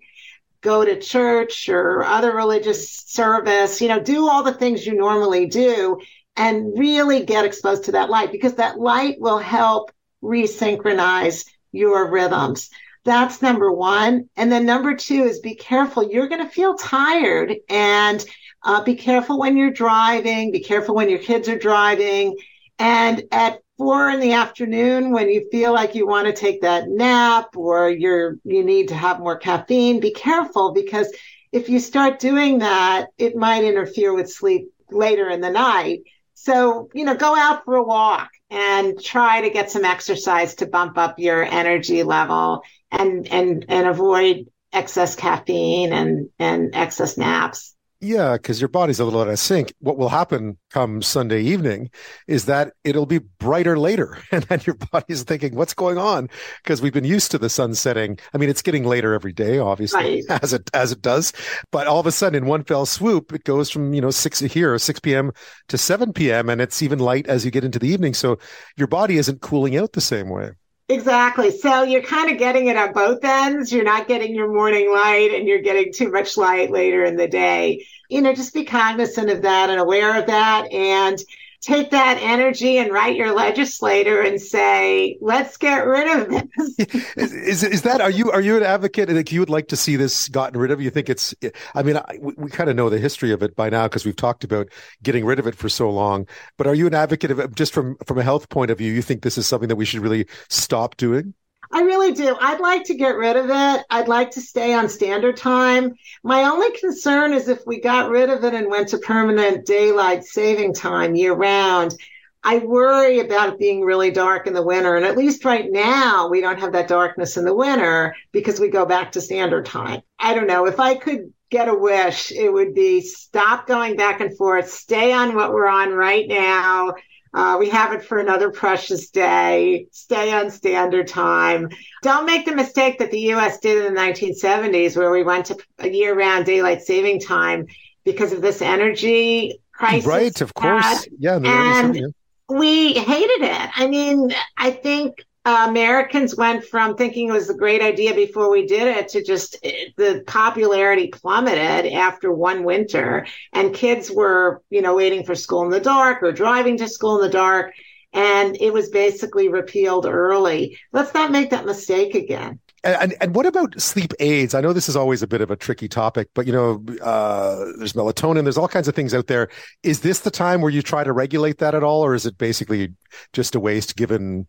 go to church or other religious service, you know, do all the things you normally do and really get exposed to that light because that light will help resynchronize your rhythms. That's number one. And then number two is be careful. You're going to feel tired and uh, be careful when you're driving. Be careful when your kids are driving. And at four in the afternoon when you feel like you want to take that nap or you're you need to have more caffeine be careful because if you start doing that it might interfere with sleep later in the night. So you know go out for a walk and try to get some exercise to bump up your energy level and and and avoid excess caffeine and and excess naps yeah, because your body's a little out of sync. What will happen come Sunday evening is that it'll be brighter later. *laughs* And then your body's thinking, what's going on? Because we've been used to the sun setting. I mean, it's getting later every day, obviously, right. *laughs* as it as it does. But all of a sudden, in one fell swoop, it goes from, you know, six here, six PM to seven PM, and it's even light as you get into the evening. So your body isn't cooling out the same way. Exactly. So you're kind of getting it at both ends. You're not getting your morning light and you're getting too much light later in the day. You know, just be cognizant of that and aware of that. And take that energy and write your legislator and say, let's get rid of this. *laughs* is, is that, are you, are you an advocate that you would like to see this gotten rid of? You think it's, I mean, I, we, we kind of know the history of it by now because we've talked about getting rid of it for so long, but are you an advocate of just from, from a health point of view? You think this is something that we should really stop doing? I really do. I'd like to get rid of it. I'd like to stay on standard time. My only concern is if we got rid of it and went to permanent daylight saving time year round. I worry about it being really dark in the winter. And at least right now, we don't have that darkness in the winter because we go back to standard time. I don't know. If I could get a wish, it would be stop going back and forth, stay on what we're on right now uh, we have it for another precious day. Stay on standard time. Don't make the mistake that the U.S. did in the 1970s, where we went to a year-round daylight saving time because of this energy crisis. Right, of course. Yeah, and we hated it. I mean, I think Americans went from thinking it was a great idea before we did it to just the popularity plummeted after one winter, and kids were, you know, waiting for school in the dark or driving to school in the dark, and it was basically repealed early. Let's not make that mistake again. And, and what about sleep aids? I know this is always a bit of a tricky topic, but you know, uh, there's melatonin, there's all kinds of things out there. Is this the time where you try to regulate that at all, or is it basically just a waste given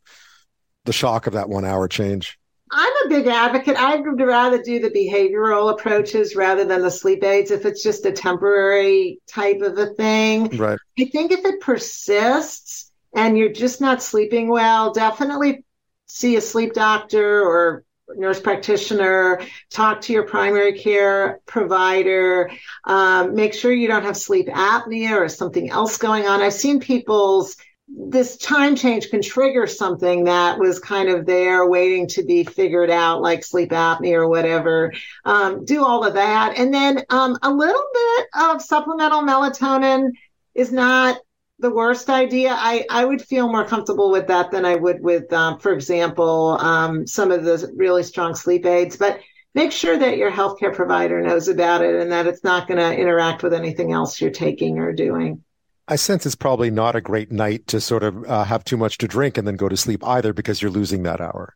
the shock of that one hour change? I'm a big advocate. I would rather do the behavioral approaches rather than the sleep aids if it's just a temporary type of a thing. Right. I think if it persists and you're just not sleeping well, definitely see a sleep doctor or nurse practitioner, talk to your primary care provider, um, make sure you don't have sleep apnea or something else going on. I've seen people's this time change can trigger something that was kind of there waiting to be figured out, like sleep apnea or whatever. Um, do all of that. And then um, a little bit of supplemental melatonin is not the worst idea. I, I would feel more comfortable with that than I would with, um, for example, um, some of the really strong sleep aids. But make sure that your healthcare provider knows about it and that it's not going to interact with anything else you're taking or doing. I sense it's probably not a great night to sort of uh, have too much to drink and then go to sleep either because you're losing that hour.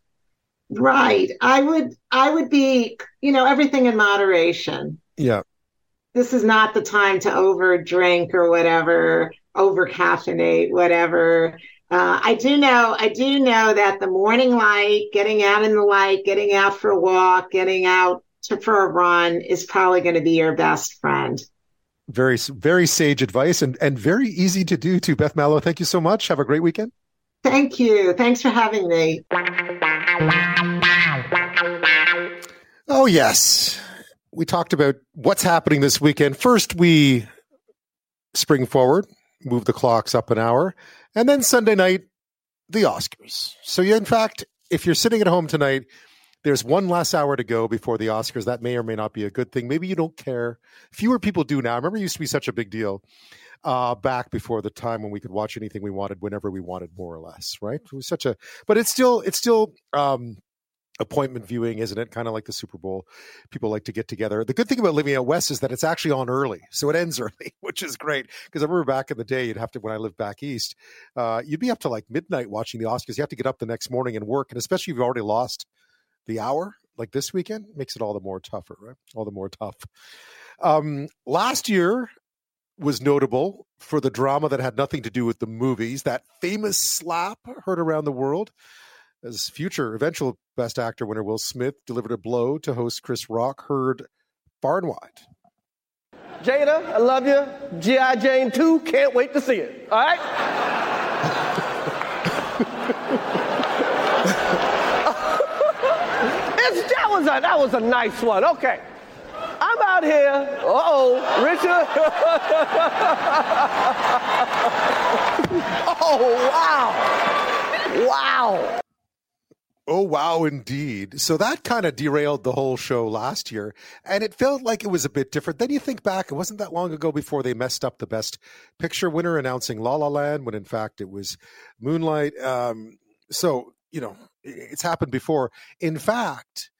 Right. I would I would be, you know, everything in moderation. Yeah. This is not the time to over drink or whatever, over caffeinate, whatever. Uh, I do know, I do know that the morning light, getting out in the light, getting out for a walk, getting out to, for a run is probably going to be your best friend very very sage advice and and very easy to do too. Beth Malow thank you so much. Have a great weekend. Thank you. Thanks for having me. Oh yes. We talked about what's happening this weekend. First we spring forward move the clocks up an hour and then sunday night the oscars. So you in fact if you're sitting at home tonight there's one less hour to go before the Oscars. That may or may not be a good thing. Maybe you don't care. Fewer people do now. I remember it used to be such a big deal uh, back before the time when we could watch anything we wanted whenever we wanted, more or less. Right? It was such a, but it's still, it's still. Um, appointment viewing, isn't it? Kind of like the Super Bowl. People like to get together. The good thing about living out west is that it's actually on early, so it ends *laughs* early, which is great. Because I remember back in the day, you'd have to when I lived back east, uh, you'd be up to like midnight watching the Oscars. You have to get up the next morning and work, and especially if you've already lost the hour like this weekend makes it all the more tougher, right? All the more tough. Um, last year was notable for the drama that had nothing to do with the movies. That famous slap heard around the world as future eventual Best Actor winner Will Smith delivered a blow to host Chris Rock, heard far and wide. Jada, I love you. G.I. Jane 2, can't wait to see it. All right? *laughs* that was a that was a nice one. Okay. I'm out here. Uh-oh, Richard. *laughs* oh, wow. Wow. Oh, wow, indeed. So that kind of derailed the whole show last year. And it felt like it was a bit different. Then you think back, it wasn't that long ago before they messed up the best picture winner announcing La La Land, when in fact it was Moonlight. Um, so, you know, it's happened before. In fact,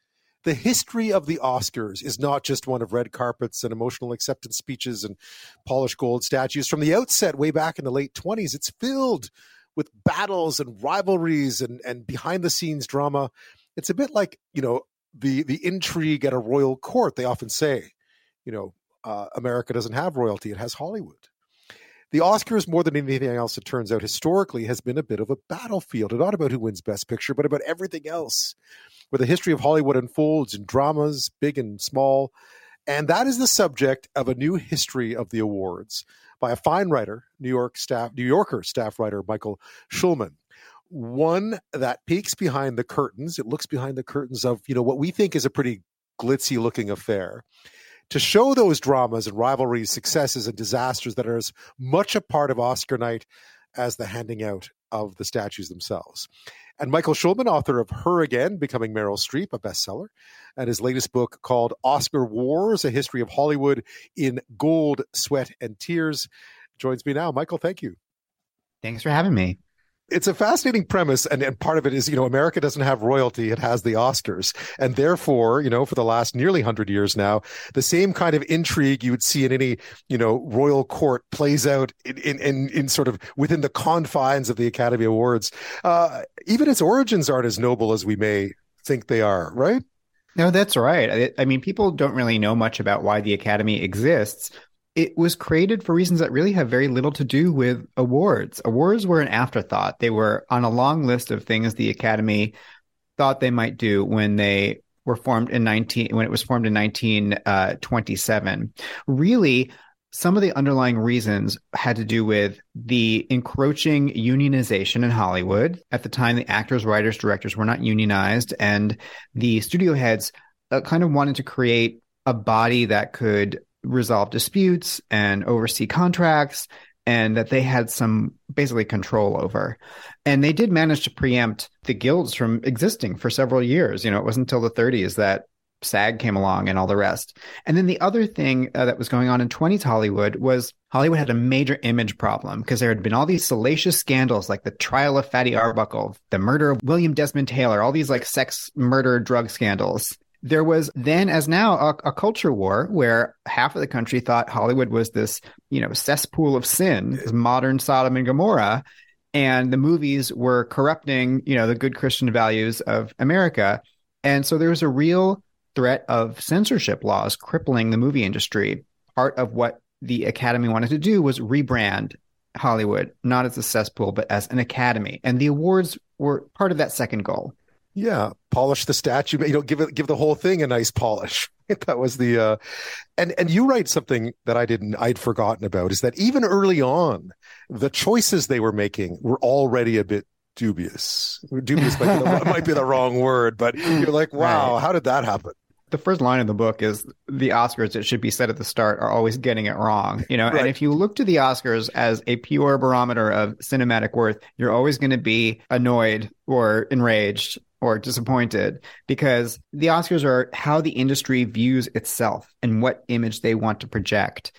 the history of the Oscars is not just one of red carpets and emotional acceptance speeches and polished gold statues. From the outset, way back in the late 20s, it's filled with battles and rivalries and, and behind the scenes drama. It's a bit like, you know, the, the intrigue at a royal court. They often say, you know, uh, America doesn't have royalty, it has Hollywood. The Oscars, more than anything else, it turns out, historically has been a bit of a battlefield. Not about who wins Best Picture, but about everything else where the history of Hollywood unfolds in dramas, big and small. And that is the subject of a new history of the awards by a fine writer, New York staff, New Yorker staff writer Michael Schulman. One that peeks behind the curtains. It looks behind the curtains of, you know, what we think is a pretty glitzy looking affair to show those dramas and rivalries, successes and disasters that are as much a part of Oscar night as the handing out of the statues themselves. And Michael Schulman, author of Her Again, Becoming Meryl Streep, a bestseller, and his latest book called Oscar Wars, A History of Hollywood in Gold, Sweat, and Tears, joins me now. Michael, thank you. Thanks for having me it's a fascinating premise and, and part of it is you know america doesn't have royalty it has the oscars. And therefore you know for the last nearly 100 years now the same kind of intrigue you would see in any you know royal court plays out in in, in, sort of within the confines of the academy awards. Uh, even its origins aren't as noble as we may think they are right? No, that's right. I, I, mean, people don't really know much about why the Academy exists, it was created for reasons that really have very little to do with awards. Awards were an afterthought. They were on a long list of things the Academy thought they might do when they were formed in 19 when it was formed in 1927. Uh, really, some of the underlying reasons had to do with the encroaching unionization in Hollywood. At the time, the actors, writers, directors were not unionized, and the studio heads uh, kind of wanted to create a body that could resolve disputes and oversee contracts and that they had some basically control over. And they did manage to preempt the guilds from existing for several years. You know, it wasn't until the 30s that SAG came along and all the rest. And then the other thing uh, that was going on in 20s Hollywood was Hollywood had a major image problem because there had been all these salacious scandals like the trial of Fatty Arbuckle, the murder of William Desmond Taylor, all these like sex, murder, drug scandals. There was then, as now, a, a culture war where half of the country thought Hollywood was this, you know, cesspool of sin, this modern Sodom and Gomorrah, and the movies were corrupting, you know, the good Christian values of America. And so there was a real threat of censorship laws crippling the movie industry. Part of what the Academy wanted to do was rebrand Hollywood, not as a cesspool, but as an academy. And the awards were part of that second goal. Yeah, polish the statue. You know, give it, give the whole thing a nice polish. *laughs* that was the, uh, and and you write something that I didn't, I'd forgotten about is that even early on, the choices they were making were already a bit dubious. Dubious might be, the, might be the wrong *laughs* word, but you're like, wow, right. how did that happen? the first line of the book is the Oscars it should be said at the start are always getting it wrong. You know, right. and if you look to the Oscars as a pure barometer of cinematic worth, you're always going to be annoyed or enraged or disappointed because the Oscars are how the industry views itself and what image they want to project.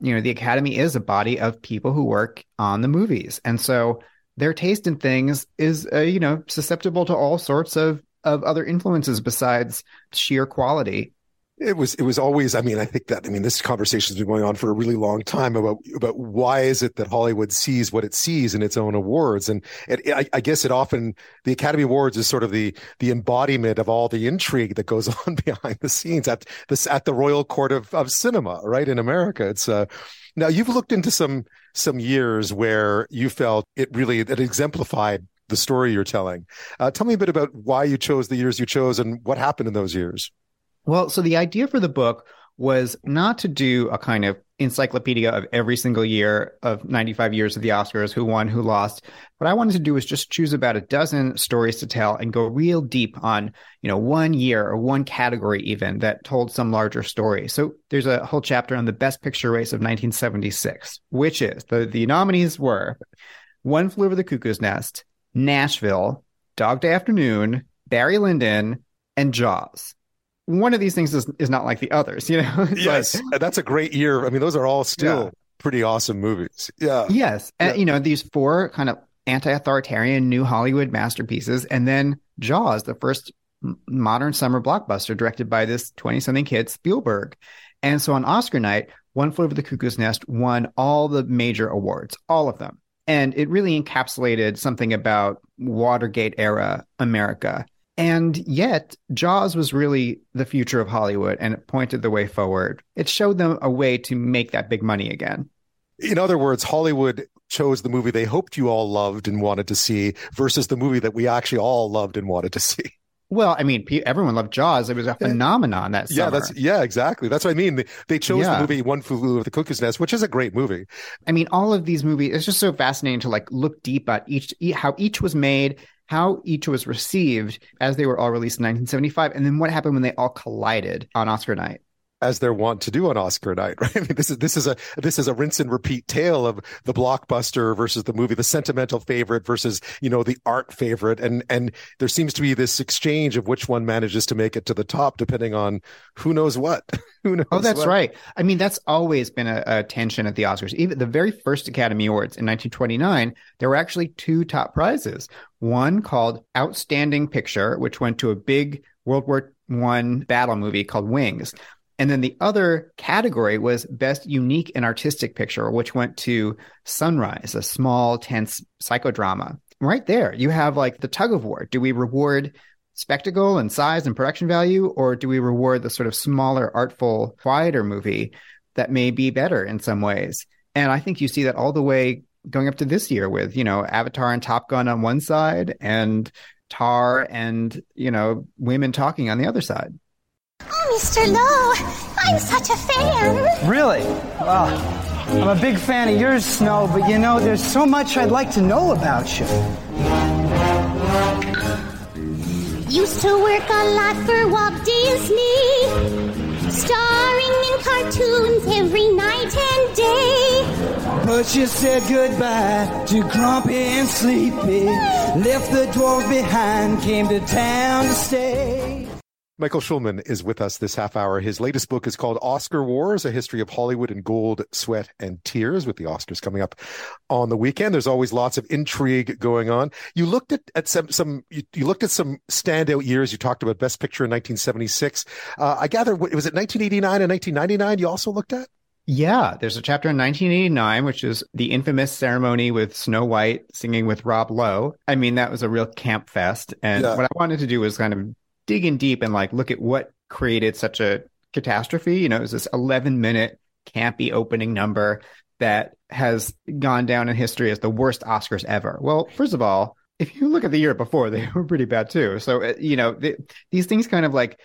You know, the Academy is a body of people who work on the movies. And so their taste in things is, uh, you know, susceptible to all sorts of of other influences besides sheer quality it was it was always i mean i think that i mean this conversation's been going on for a really long time about about why is it that hollywood sees what it sees in its own awards and it, I, I, guess it often the academy awards is sort of the the embodiment of all the intrigue that goes *laughs* on behind the scenes at this at the royal court of, of cinema right in america it's uh now you've looked into some some years where you felt it really it exemplified the story you're telling. Uh, tell me a bit about why you chose the years you chose and what happened in those years. Well, so the idea for the book was not to do a kind of encyclopedia of every single year of 95 years of the Oscars, who won, who lost. What I wanted to do was just choose about a dozen stories to tell and go real deep on, you know, one year or one category even that told some larger story. So there's a whole chapter on the best picture race of 1976, which is the, the nominees were One Flew Over the Cuckoo's Nest, Nashville, Dog Day Afternoon, Barry Lyndon, and Jaws. One of these things is, is not like the others, you know? *laughs* yes, like, that's a great year. I mean, those are all still yeah. pretty awesome movies. Yeah. Yes. Yeah. And, you know, these four kind of anti authoritarian new Hollywood masterpieces. And then Jaws, the first modern summer blockbuster directed by this 20 something kid, Spielberg. And so on Oscar night, One Flew Over the Cuckoo's Nest won all the major awards, all of them. And it really encapsulated something about Watergate era America. And yet, Jaws was really the future of Hollywood and it pointed the way forward. It showed them a way to make that big money again. In other words, Hollywood chose the movie they hoped you all loved and wanted to see versus the movie that we actually all loved and wanted to see. *laughs* Well, I mean, everyone loved Jaws. It was a phenomenon that summer. Yeah, that's yeah, exactly. That's what I mean. They, they chose yeah. the movie One Flew Over the Cuckoo's Nest, which is a great movie. I mean, all of these movies. It's just so fascinating to like look deep at each, how each was made, how each was received as they were all released in 1975, and then what happened when they all collided on Oscar night as they're wont to do on Oscar night, *laughs* right? I mean, this is this is a this is a rinse and repeat tale of the blockbuster versus the movie, the sentimental favorite versus you know the art favorite, and and there seems to be this exchange of which one manages to make it to the top, depending on who knows what. *laughs* who knows? Oh, that's what. right. I mean, that's always been a, a tension at the Oscars. Even the very first Academy Awards in 1929, there were actually two top prizes. One called Outstanding Picture, which went to a big World War One battle movie called Wings. And then the other category was best unique and artistic picture, which went to Sunrise, a small, tense psychodrama. Right there, you have like the tug of war. Do we reward spectacle and size and production value, or do we reward the sort of smaller, artful, quieter movie that may be better in some ways? And I think you see that all the way going up to this year with, you know, Avatar and Top Gun on one side and Tar and, you know, women talking on the other side. Oh, Mr. Lowe, I'm such a fan. Really? Well, I'm a big fan of yours, Snow, but you know, there's so much I'd like to know about you. Used to work a lot for Walt Disney, starring in cartoons every night and day. But you said goodbye to Grumpy and Sleepy, left the dwarf behind, came to town to stay. Michael Schulman is with us this half hour. His latest book is called Oscar Wars, a history of Hollywood in gold, sweat, and tears, with the Oscars coming up on the weekend. There's always lots of intrigue going on. You looked at, at some, some you, you looked at some standout years. You talked about Best Picture in 1976. Uh, I gather, was it 1989 and 1999 you also looked at? Yeah, there's a chapter in 1989, which is the infamous ceremony with Snow White singing with Rob Lowe. I mean, that was a real camp fest. And yeah. what I wanted to do was kind of dig in deep and like look at what created such a catastrophe. You know, it was this 11 minute campy opening number that has gone down in history as the worst Oscars ever. Well, first of all, if you look at the year before, *laughs* they were pretty bad too. So, uh, you know, the, these things kind of like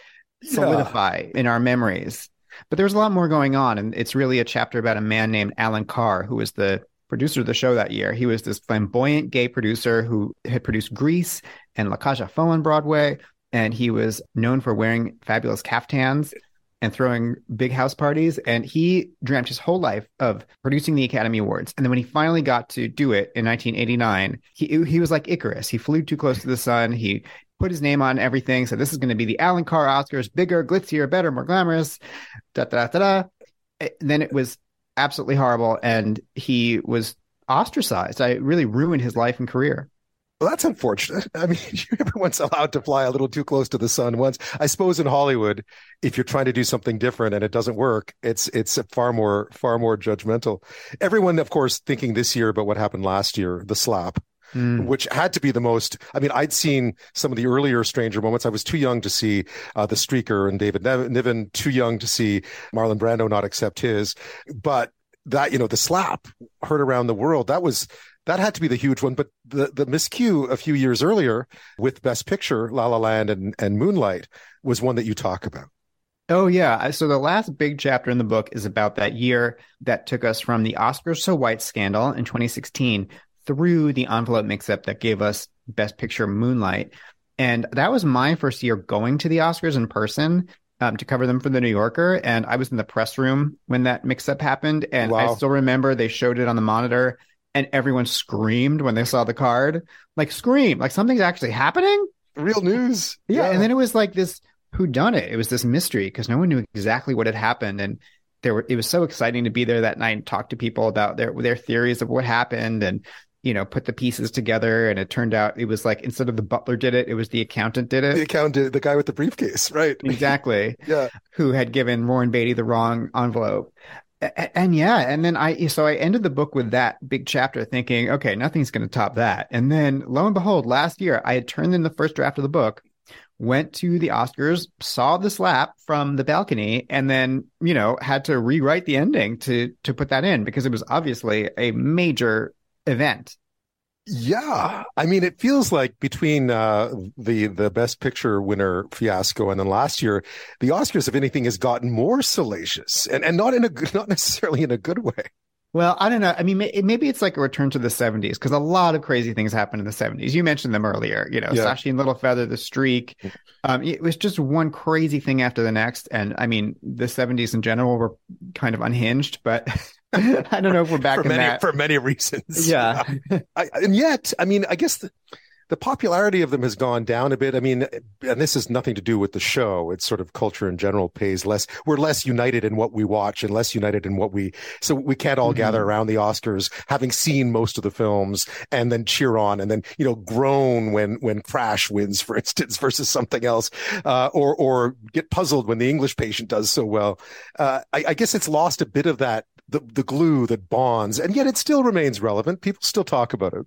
solidify yeah. in our memories. But there's a lot more going on. And it's really a chapter about a man named Alan Carr, who was the producer of the show that year. He was this flamboyant gay producer who had produced Grease and La Cage aux Folles on Broadway, and he was known for wearing fabulous caftans and throwing big house parties. And he dreamt his whole life of producing the Academy Awards. And then when he finally got to do it in 1989, he he was like Icarus. He flew too close to the sun. He put his name on everything. So this is going to be the Alan Carr Oscars, bigger, glitzier, better, more glamorous. Da da da da. Then it was absolutely horrible, and he was ostracized. I really ruined his life and career. Well, that's unfortunate. *laughs* I mean, *laughs* everyone's allowed to fly a little too close to the sun once. I suppose in Hollywood, if you're trying to do something different and it doesn't work, it's it's far more far more judgmental. Everyone, of course, thinking this year about what happened last year, the slap. Mm. Which had to be the most. I mean, I'd seen some of the earlier Stranger moments. I was too young to see uh, the Streaker and David Niven, too young to see Marlon Brando not accept his. But that, you know, the slap heard around the world. That was that had to be the huge one. But the the miscue a few years earlier with Best Picture, La La Land and, and Moonlight was one that you talk about. Oh yeah. So the last big chapter in the book is about that year that took us from the Oscars so white scandal in 2016 through the envelope mix-up that gave us Best Picture Moonlight. And that was my first year going to the Oscars in person um, to cover them for the New Yorker. And I was in the press room when that mix up happened. And wow. I still remember they showed it on the monitor and everyone screamed when they saw the card. Like scream, like something's actually happening. Real news. Yeah. yeah. And then it was like this who done it. It was this mystery because no one knew exactly what had happened. And there were it was so exciting to be there that night and talk to people about their their theories of what happened and you know put the pieces together and it turned out it was like instead of the butler did it it was the accountant did it the accountant the guy with the briefcase right exactly *laughs* yeah who had given Warren Beatty the wrong envelope and yeah, and then I so I ended the book with that big chapter thinking, okay, nothing's going to top that. And then lo and behold, last year I had turned in the first draft of the book, went to the Oscars, saw the slap from the balcony, and then, you know, had to rewrite the ending to to put that in because it was obviously a major event. Yeah, I mean, it feels like between uh, the the Best Picture winner fiasco and then last year, the Oscars, if anything, has gotten more salacious, and and not in a *laughs* not necessarily in a good way. Well, I don't know. I mean, maybe it's like a return to the 70s because a lot of crazy things happened in the 70s. You mentioned them earlier, you know, yeah. Sacheen Littlefeather, The Streak. Um, it was just one crazy thing after the next. And I mean, the 70s in general were kind of unhinged, but *laughs* *laughs* I don't know if we're back for in many, that. For many reasons. *laughs* Yeah. I, and yet, I mean, I guess the, the popularity of them has gone down a bit. I mean, and this has nothing to do with the show. It's sort of culture in general pays less. We're less united in what we watch and less united in what we, so we can't all mm-hmm. gather around the Oscars having seen most of the films and then cheer on and then, you know, groan when, when Crash wins, for *laughs* instance, versus something else, uh, or, or get puzzled when the English patient does so well. Uh, I, I guess it's lost a bit of that, the, the glue that bonds, and yet it still remains relevant. People still talk about it.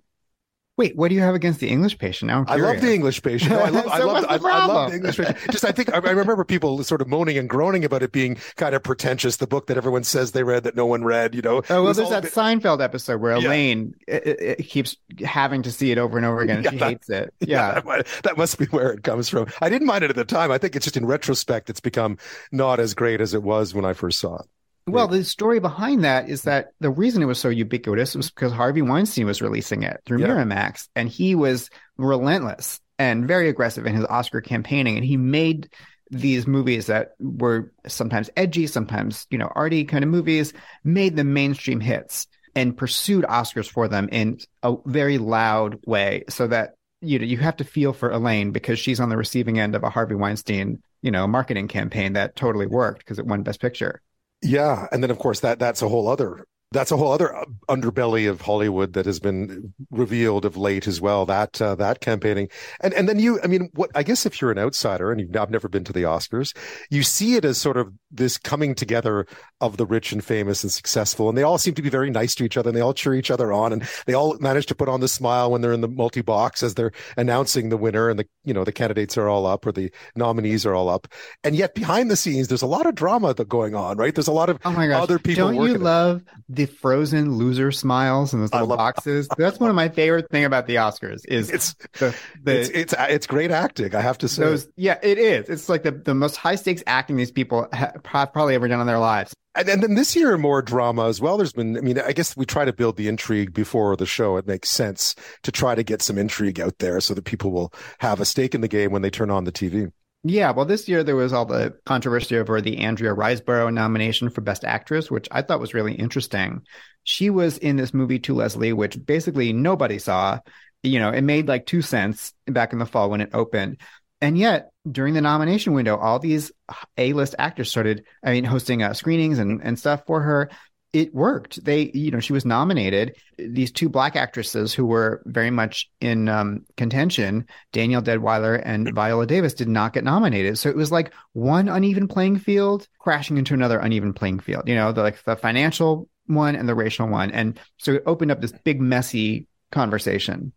Wait, what do you have against the English patient? Now I'm love the. English patient. No, I love, *laughs* I love, I, I love the English patient. Just, I think I, I remember people sort of moaning and groaning about it being kind of pretentious. The book that everyone says they read that no one read. You know. Oh well, there's that bit- Seinfeld episode where Yeah. Elaine it, it keeps having to see it over and over again, and Yeah, she that- hates it. *laughs* Yeah, Yeah, that, that must be where it comes from. I didn't mind it at the time. I think it's just in retrospect, it's become not as great as it was when I first saw it. Well, the story behind that is that the reason it was so ubiquitous was because Harvey Weinstein was releasing it through Yeah. Miramax, and he was relentless and very aggressive in his Oscar campaigning, and he made these movies that were sometimes edgy, sometimes you know arty kind of movies, made them mainstream hits and pursued Oscars for them in a very loud way, so that you know you have to feel for Elaine because she's on the receiving end of a Harvey Weinstein you know marketing campaign that totally worked because it won Best Picture. Yeah, and then of course that that's a whole other that's a whole other uh, underbelly of Hollywood that has been revealed of late as well. That uh, that campaigning, and and then you, I mean, what I guess if you're an outsider and you've I've never been to the Oscars, you see it as sort of this coming together of the rich and famous and successful, and they all seem to be very nice to each other, and they all cheer each other on, and they all manage to put on the smile when they're in the multi box as they're announcing the winner, and the you know the candidates are all up or the nominees are all up, and yet behind the scenes there's a lot of drama that going on, right? There's a lot of Oh my gosh. other people Don't you love it. love the frozen loser smiles in those little boxes? That's one of my favorite thing about the Oscars is It's the, the it's it's it's great acting, I have to say. those yeah, it is. It's like the, the most high stakes acting these people have probably ever done in their lives. And, and then this year, more drama as well. There's been, I mean, I guess we try to build the intrigue before the show. It makes sense to try to get some intrigue out there so that people will have a stake in the game when they turn on the TV. Yeah, well, this year there was all the controversy over the Andrea Riseborough nomination for Best Actress, which I thought was really interesting. She was in this movie To Leslie, which basically nobody saw. You know, it made like two cents back in the fall when it opened. And yet, during the nomination window, all these A-list actors started, I mean, hosting uh, screenings and, and stuff for her. It worked. They, you know, she was nominated. These two black actresses who were very much in um, contention, Danielle Deadwyler and Viola Davis, did not get nominated. So it was like one uneven playing field crashing into another uneven playing field. You know, the, like the financial one and the racial one, and so it opened up this big messy conversation.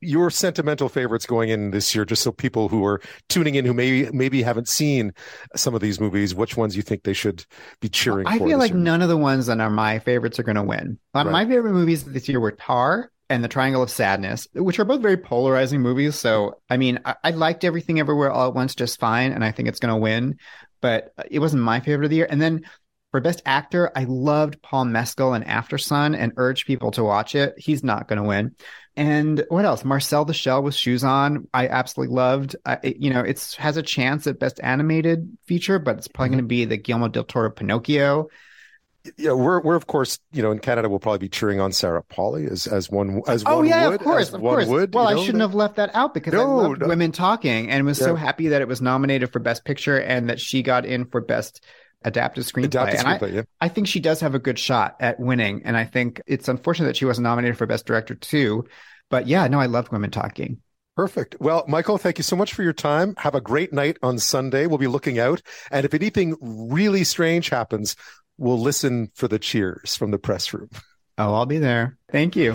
Your sentimental favorites going in this year, just so people who are tuning in who maybe maybe haven't seen some of these movies, which ones you think they should be cheering for. I feel like year? none of the ones that are my favorites are going to win. Right. My favorite movies this year were Tar and The Triangle of Sadness, which are both very polarizing movies. So, I mean, I, I liked Everything Everywhere All at Once just fine, and I think it's going to win, but it wasn't my favorite of the year. And then for Best Actor, I loved Paul Mescal and Aftersun and urged people to watch it. He's not going to win. And what else? Marcel the Shell with Shoes On, I absolutely loved. I, it- you know, it has a chance at Best Animated Feature, but it's probably mm-hmm. going to be the Guillermo del Toro Pinocchio. yeah, we're we're of course, you know, in Canada, we'll probably be cheering on Sarah Polley as as one as Oh one yeah, would, of course, of course. would. well, you I shouldn't have left that out because I No, loved no. women talking and was so happy that it was nominated for Best Picture and that she got in for Best Adapted Screenplay. Adapted and I, yeah. I think she does have a good shot at winning, and I think it's unfortunate that she wasn't nominated for Best Director too. But yeah, no, I loved women talking. Perfect. Well, Michael, thank you so much for your time. Have a great night on Sunday. We'll be looking out. And if anything really strange happens, we'll listen for the cheers from the press room. Oh, I'll be there. Thank you.